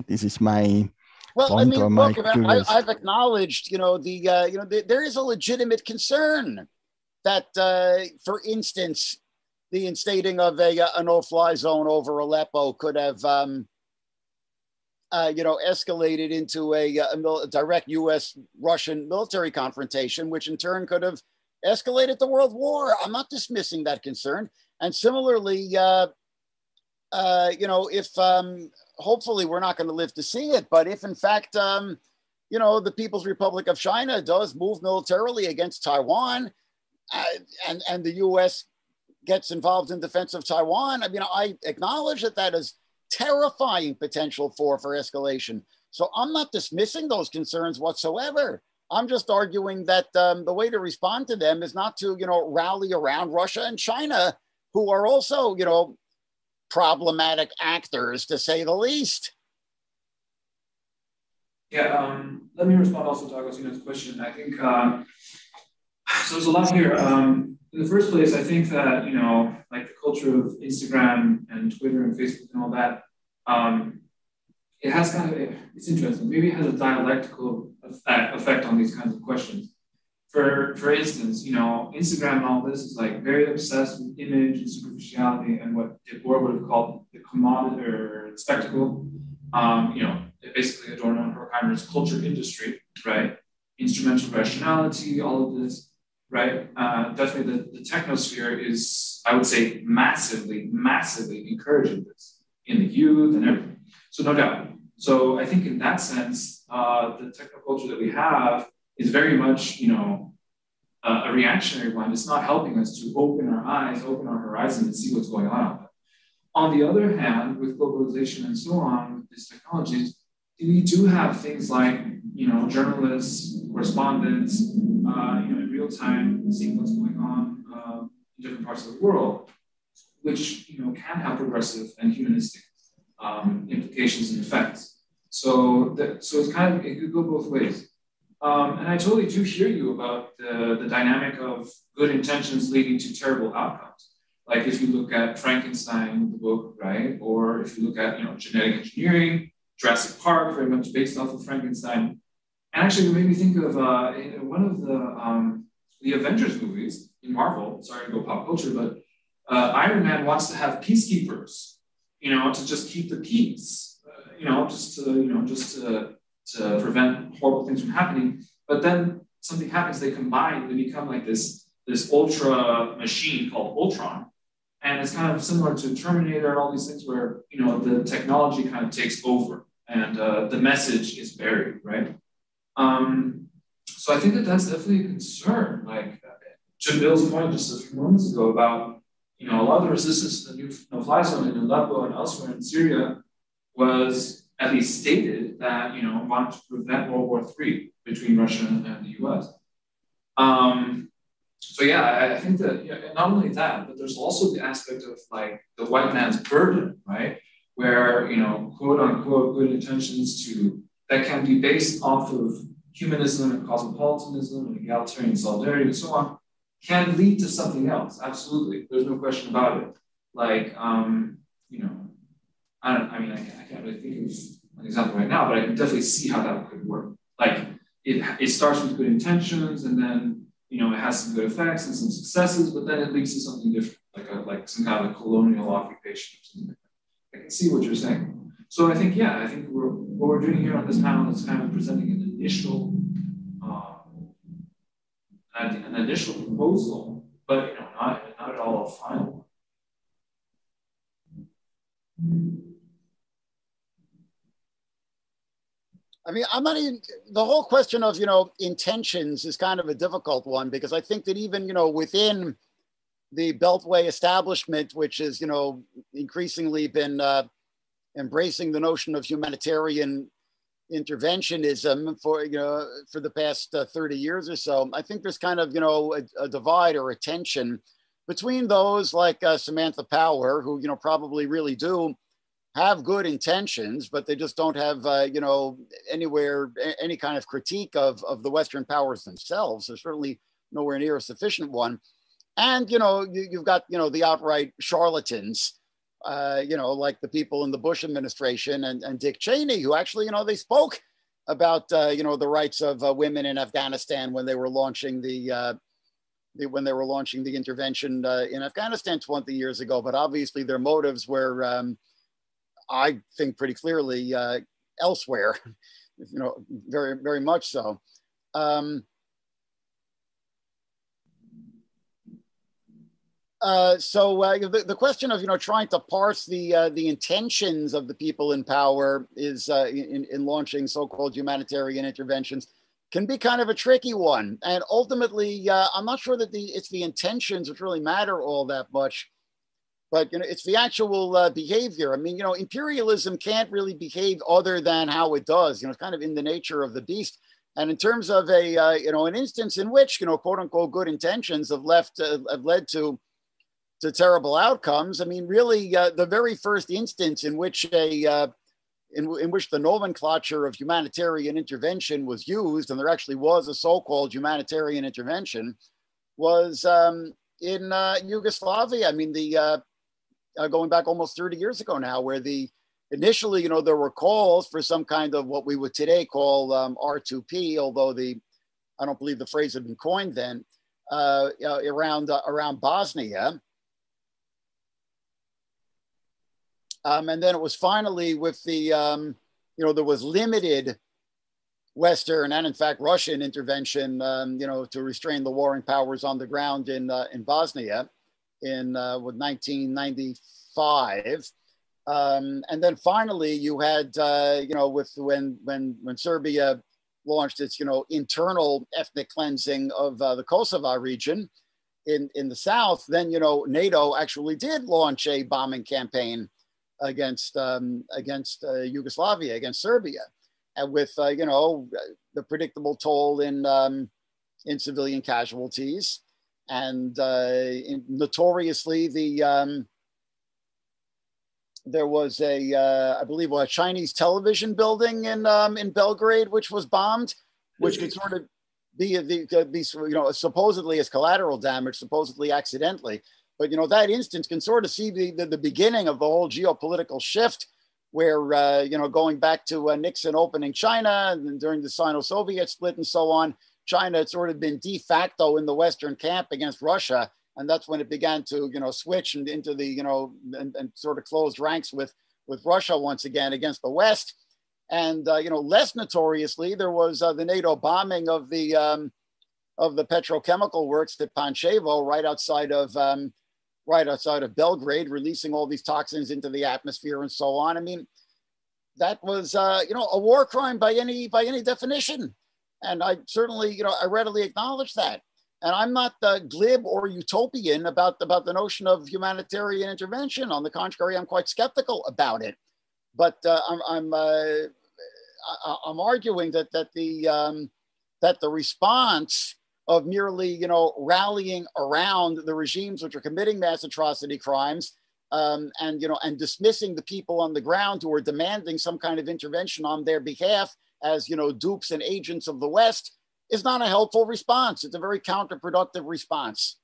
E: This is my
A: well. I mean, look, I, have acknowledged, you know, the uh, you know, the, there is a legitimate concern that, uh, for instance, the instating of a, an no-fly zone over Aleppo could have. Um, uh, you know, escalated into a, a, a direct U.S. Russian military confrontation, which in turn could have escalated the world war. I'm not dismissing that concern. And similarly, uh, uh, you know, if um, hopefully we're not going to live to see it, but if in fact, um, you know, the People's Republic of China does move militarily against Taiwan, uh, and and the U.S. gets involved in defense of Taiwan, I mean, I acknowledge that that is terrifying potential for for escalation. So I'm not dismissing those concerns whatsoever. I'm just arguing that um, the way to respond to them is not to, you know, rally around Russia and China, who are also, you know, problematic actors to say the least.
B: Yeah, um, let me respond also to Agostino's question. I think uh, so. There's a lot here. Um, in the first place, I think that you know, like the culture of Instagram and Twitter and Facebook and all that, um, it has kind of it's interesting. Maybe it has a dialectical effect, on these kinds of questions. For for instance, you know, Instagram and all this is like very obsessed with image and superficiality and what Debord would have called the commodity or spectacle. Um, you know, basically Adorno and Horkheimer's culture industry, right? Instrumental rationality, all of this, right? Uh, definitely the, the technosphere is, I would say, massively, massively encouraging this in the youth and everything. So no doubt. So I think in that sense, uh, the technoculture that we have is very much, you know, uh, a reactionary one. It's not helping us to open our eyes, open our horizon, and see what's going on. On the other hand, with globalization and so on, with these technologies, we do have things like, you know, journalists, correspondents, uh, you know, real time, seeing what's going on uh, in different parts of the world, which you know can have progressive and humanistic um, implications and effects. So, that, so it's kind of, it could go both ways. Um, and I totally do hear you about the, the dynamic of good intentions leading to terrible outcomes. Like if you look at Frankenstein, the book, right? Or if you look at, you know, genetic engineering, Jurassic Park, very much based off of Frankenstein. And actually, it made me think of uh, one of the um, the Avengers movies in Marvel. Sorry to go pop culture, but uh, Iron Man wants to have peacekeepers, you know, to just keep the peace, uh, you know, just to you know, just to to prevent horrible things from happening. But then something happens, they combine, they become like this, this ultra machine called Ultron. And it's kind of similar to Terminator and all these things where, you know, the technology kind of takes over and uh, the message is buried, right? Um, so I think that that's definitely a concern. Like to Bill's point just a few moments ago about, you know, a lot of the resistance to the new no-fly zone in Aleppo and elsewhere in Syria was at least stated that you know wanted to prevent World War III between Russia and, the U.S. Um, so yeah, I, I think that yeah, not only that, but there's also the aspect of like the white man's burden, right? Where you know quote unquote good intentions to that can be based off of humanism and cosmopolitanism and egalitarian solidarity and so on can lead to something else. Absolutely, there's no question about it. Like um, you know, I don't. I mean, I can't, I can't really think of an example right now, but I can definitely see how that could work. Like it, it starts with good intentions, and then you know it has some good effects and some successes, but then it leads to something different, like a like some kind of a colonial occupation or something. I can see what you're saying. So I think yeah, I think we're, what we're doing here on this panel is kind of presenting an initial an, an initial proposal, but you know not not at all a final one.
A: I mean, I'm not even the whole question of you know intentions is kind of a difficult one because I think that even you know within the Beltway establishment, which has you know increasingly been uh, embracing the notion of humanitarian interventionism for you know for the past uh, 30 years or so, I think there's kind of you know a, a divide or a tension between those like uh, Samantha Power, who you know probably really do have good intentions, but they just don't have, uh, you know, anywhere any kind of critique of of the Western powers themselves. There's certainly nowhere near a sufficient one. And you know, you, have got you know the outright charlatans, uh, you know, like the people in the Bush administration and, and Dick Cheney, who actually, you know, they spoke about uh, you know the rights of uh, women in Afghanistan when they were launching the. Uh, the when they were launching the intervention uh, in Afghanistan 20 years ago, but obviously their motives were um, I think pretty clearly uh, elsewhere, you know, very, very much so. Um, uh, so uh, the, the question of you know trying to parse the uh, the intentions of the people in power is uh, in, in launching so-called humanitarian interventions can be kind of a tricky one. And ultimately uh, i'm not sure that the it's the intentions which really matter all that much but you know it's the actual uh, behavior. I mean you know imperialism can't really behave other than how it does. You know it's kind of in the nature of the beast. And in terms of a you know an instance in which you know quote unquote good intentions have left have led to to terrible outcomes i mean really uh, the very first instance in which a uh, in, in which the nomenclature of humanitarian intervention was used and there actually was a so-called humanitarian intervention was um, in uh, Yugoslavia. I mean, the uh, uh, going back almost 30 years ago now, where the initially, you know, there were calls for some kind of what we would today call um, R2P, although the I don't believe the phrase had been coined then uh, around around Bosnia. Um, and then it was finally with the, um, you know, there was limited Western and in fact Russian intervention, um, you know, to restrain the warring powers on the ground in uh, in Bosnia in uh, with 1995. Um, and then finally, you had uh, you know with when when when Serbia launched its you know internal ethnic cleansing of uh, the Kosovo region in in the south. Then you know NATO actually did launch a bombing campaign against um, against uh, Yugoslavia against Serbia, and with uh, you know the predictable toll in um, in civilian casualties and uh, notoriously the um, there was a uh, I believe a Chinese television building in um, in Belgrade which was bombed, which could sort of be, the, be you know, supposedly as collateral damage, supposedly accidentally. But, you know, that instance can sort of see the, the, the beginning of the whole geopolitical shift where, uh, you know, going back to uh, Nixon opening China and during the Sino-Soviet split and so on, China had sort of been de facto in the Western camp against Russia. And that's when it began to, you know, switch and into the, you know, and, and sort of closed ranks with, with Russia once again against the West. And uh, you know, less notoriously, there was uh, the NATO bombing of the um, of the petrochemical works at Pančevo, right outside of um, right outside of Belgrade, releasing all these toxins into the atmosphere and so on. I mean, that was uh, you know a war crime by any by any definition, and I certainly you know I readily acknowledge that. And I'm not uh, glib or utopian about about the notion of humanitarian intervention. On the contrary, I'm quite skeptical about it. But uh, I'm, I'm uh, I'm arguing that that the um, that the response of merely you know rallying around the regimes which are committing mass atrocity crimes um, and you know and dismissing the people on the ground who are demanding some kind of intervention on their behalf as you know dupes and agents of the West is not a helpful response. It's a very counterproductive response.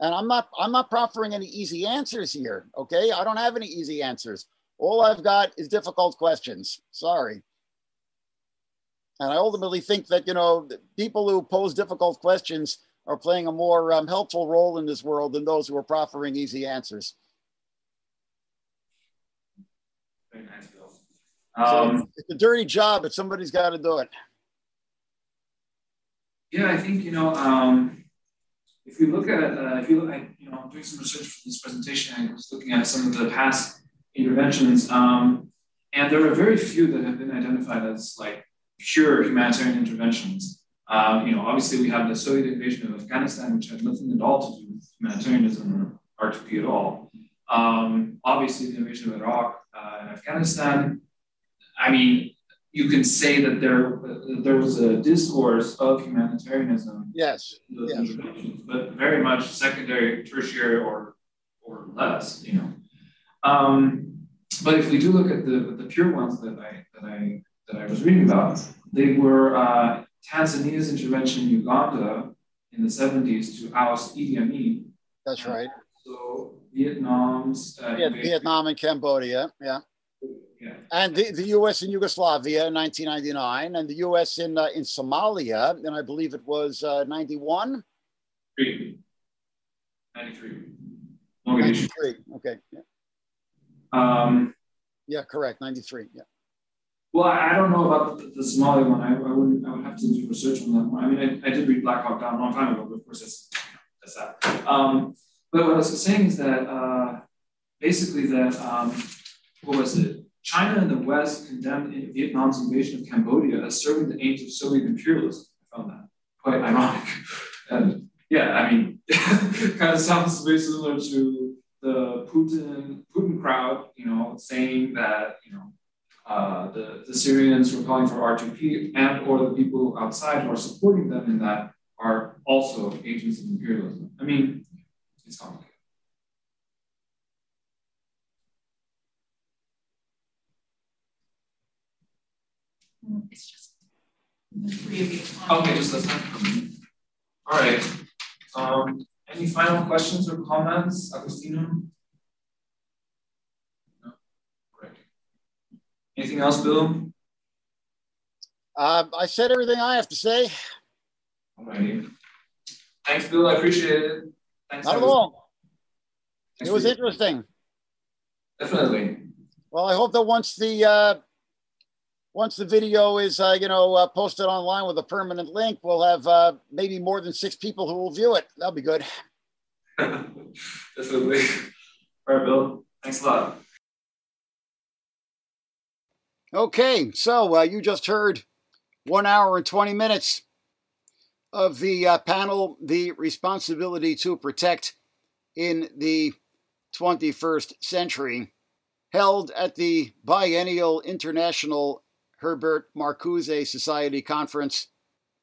A: And I'm not I'm not proffering any easy answers here. Okay, I don't have any easy answers. All I've got is difficult questions. Sorry. And I ultimately think that, you know, people who pose difficult questions are playing a more um, helpful role in this world than those who are proffering easy answers.
B: Very nice, Bill. Um,
A: so it's a dirty job, but somebody's got to do it.
B: Yeah, I think, you know, um, if we look at, uh, if you look at, you know, I'm doing some research for this presentation, I was looking at some of the past interventions, um, and there are very few that have been identified as like pure humanitarian interventions. Uh, you know, obviously we have the Soviet invasion of Afghanistan, which had nothing at all to do with humanitarianism or R2P at all. Um, obviously, the invasion of Iraq uh, and Afghanistan. I mean, you can say that there uh, there was a discourse of humanitarianism.
A: Yes. yes.
B: But very much secondary, tertiary, or or less. You know. Um, but if we do look at the the pure ones that I that I that I was reading about, they were uh, Tanzania's intervention in Uganda in the 70s to oust Idi Amin.
A: That's right.
B: So Vietnam's uh,
A: yeah, Vietnam and Cambodia, yeah.
B: Yeah.
A: And the, the U.S. in Yugoslavia in 1999, and the U.S. in uh, in Somalia, and I believe it was uh, 91.
B: 93. 93.
A: 93. Okay. Yeah.
B: Um,
A: yeah, correct. 93. Yeah.
B: Well, I, don't know about the, the Somali one. I, I wouldn't. I would have to do research on that one. I mean, I, I did read Black Hawk Down a long time ago, but of course that's that's that. Um, but what I was saying is that uh, basically that um, what was it? China and the West condemned Vietnam's invasion of Cambodia as serving the aims of Soviet imperialism. I found that quite ironic. And yeah, I mean, kind of sounds very similar to the Putin Putin crowd, you know, saying that you know uh, the, the Syrians who are calling for R2P and or the people outside who are supporting them in that are also agents of imperialism. I mean, it's complicated.
C: It's just the three of you.
B: Okay, just listen. All right. Um, any final questions or comments, Agostino? Anything else, Bill?
A: Uh, I said everything I have to say.
B: Alrighty. Thanks, Bill. I appreciate it. Thanks.
A: Not at all. It was interesting.
B: Definitely.
A: Well, I hope that once the uh, once the video is uh, you know uh, posted online with a permanent link, we'll have uh, maybe more than six people who will view it. That'll be good.
B: Definitely. All right, Bill. Thanks a lot.
A: Okay, so uh, you just heard one hour and 20 minutes of the uh, panel, The Responsibility to Protect in the 21st Century, held at the Biennial International Herbert Marcuse Society Conference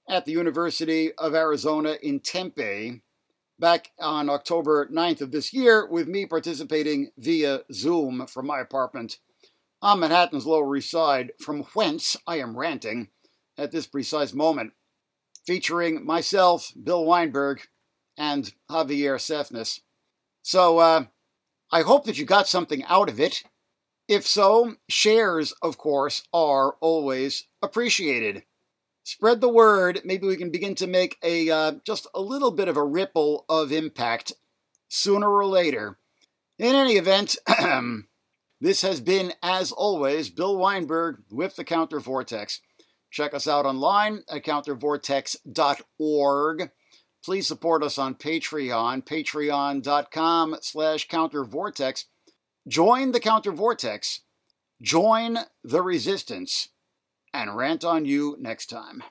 A: at the University of Arizona in Tempe back on October 9th of this year, with me participating via Zoom from my apartment on Manhattan's Lower East Side, from whence I am ranting at this precise moment. featuring myself, Bill Weinberg, and Javier Sethness. So uh, I hope that you got something out of it. If so, shares, of course, are always appreciated. Spread the word. Maybe we can begin to make a uh, just a little bit of a ripple of impact sooner or later. In any event, this has been, as always, Bill Weinberg with the Counter Vortex. Check us out online at countervortex.org. Please support us on Patreon, patreon.com slash countervortex. Join the Counter Vortex. Join the resistance. And rant on you next time.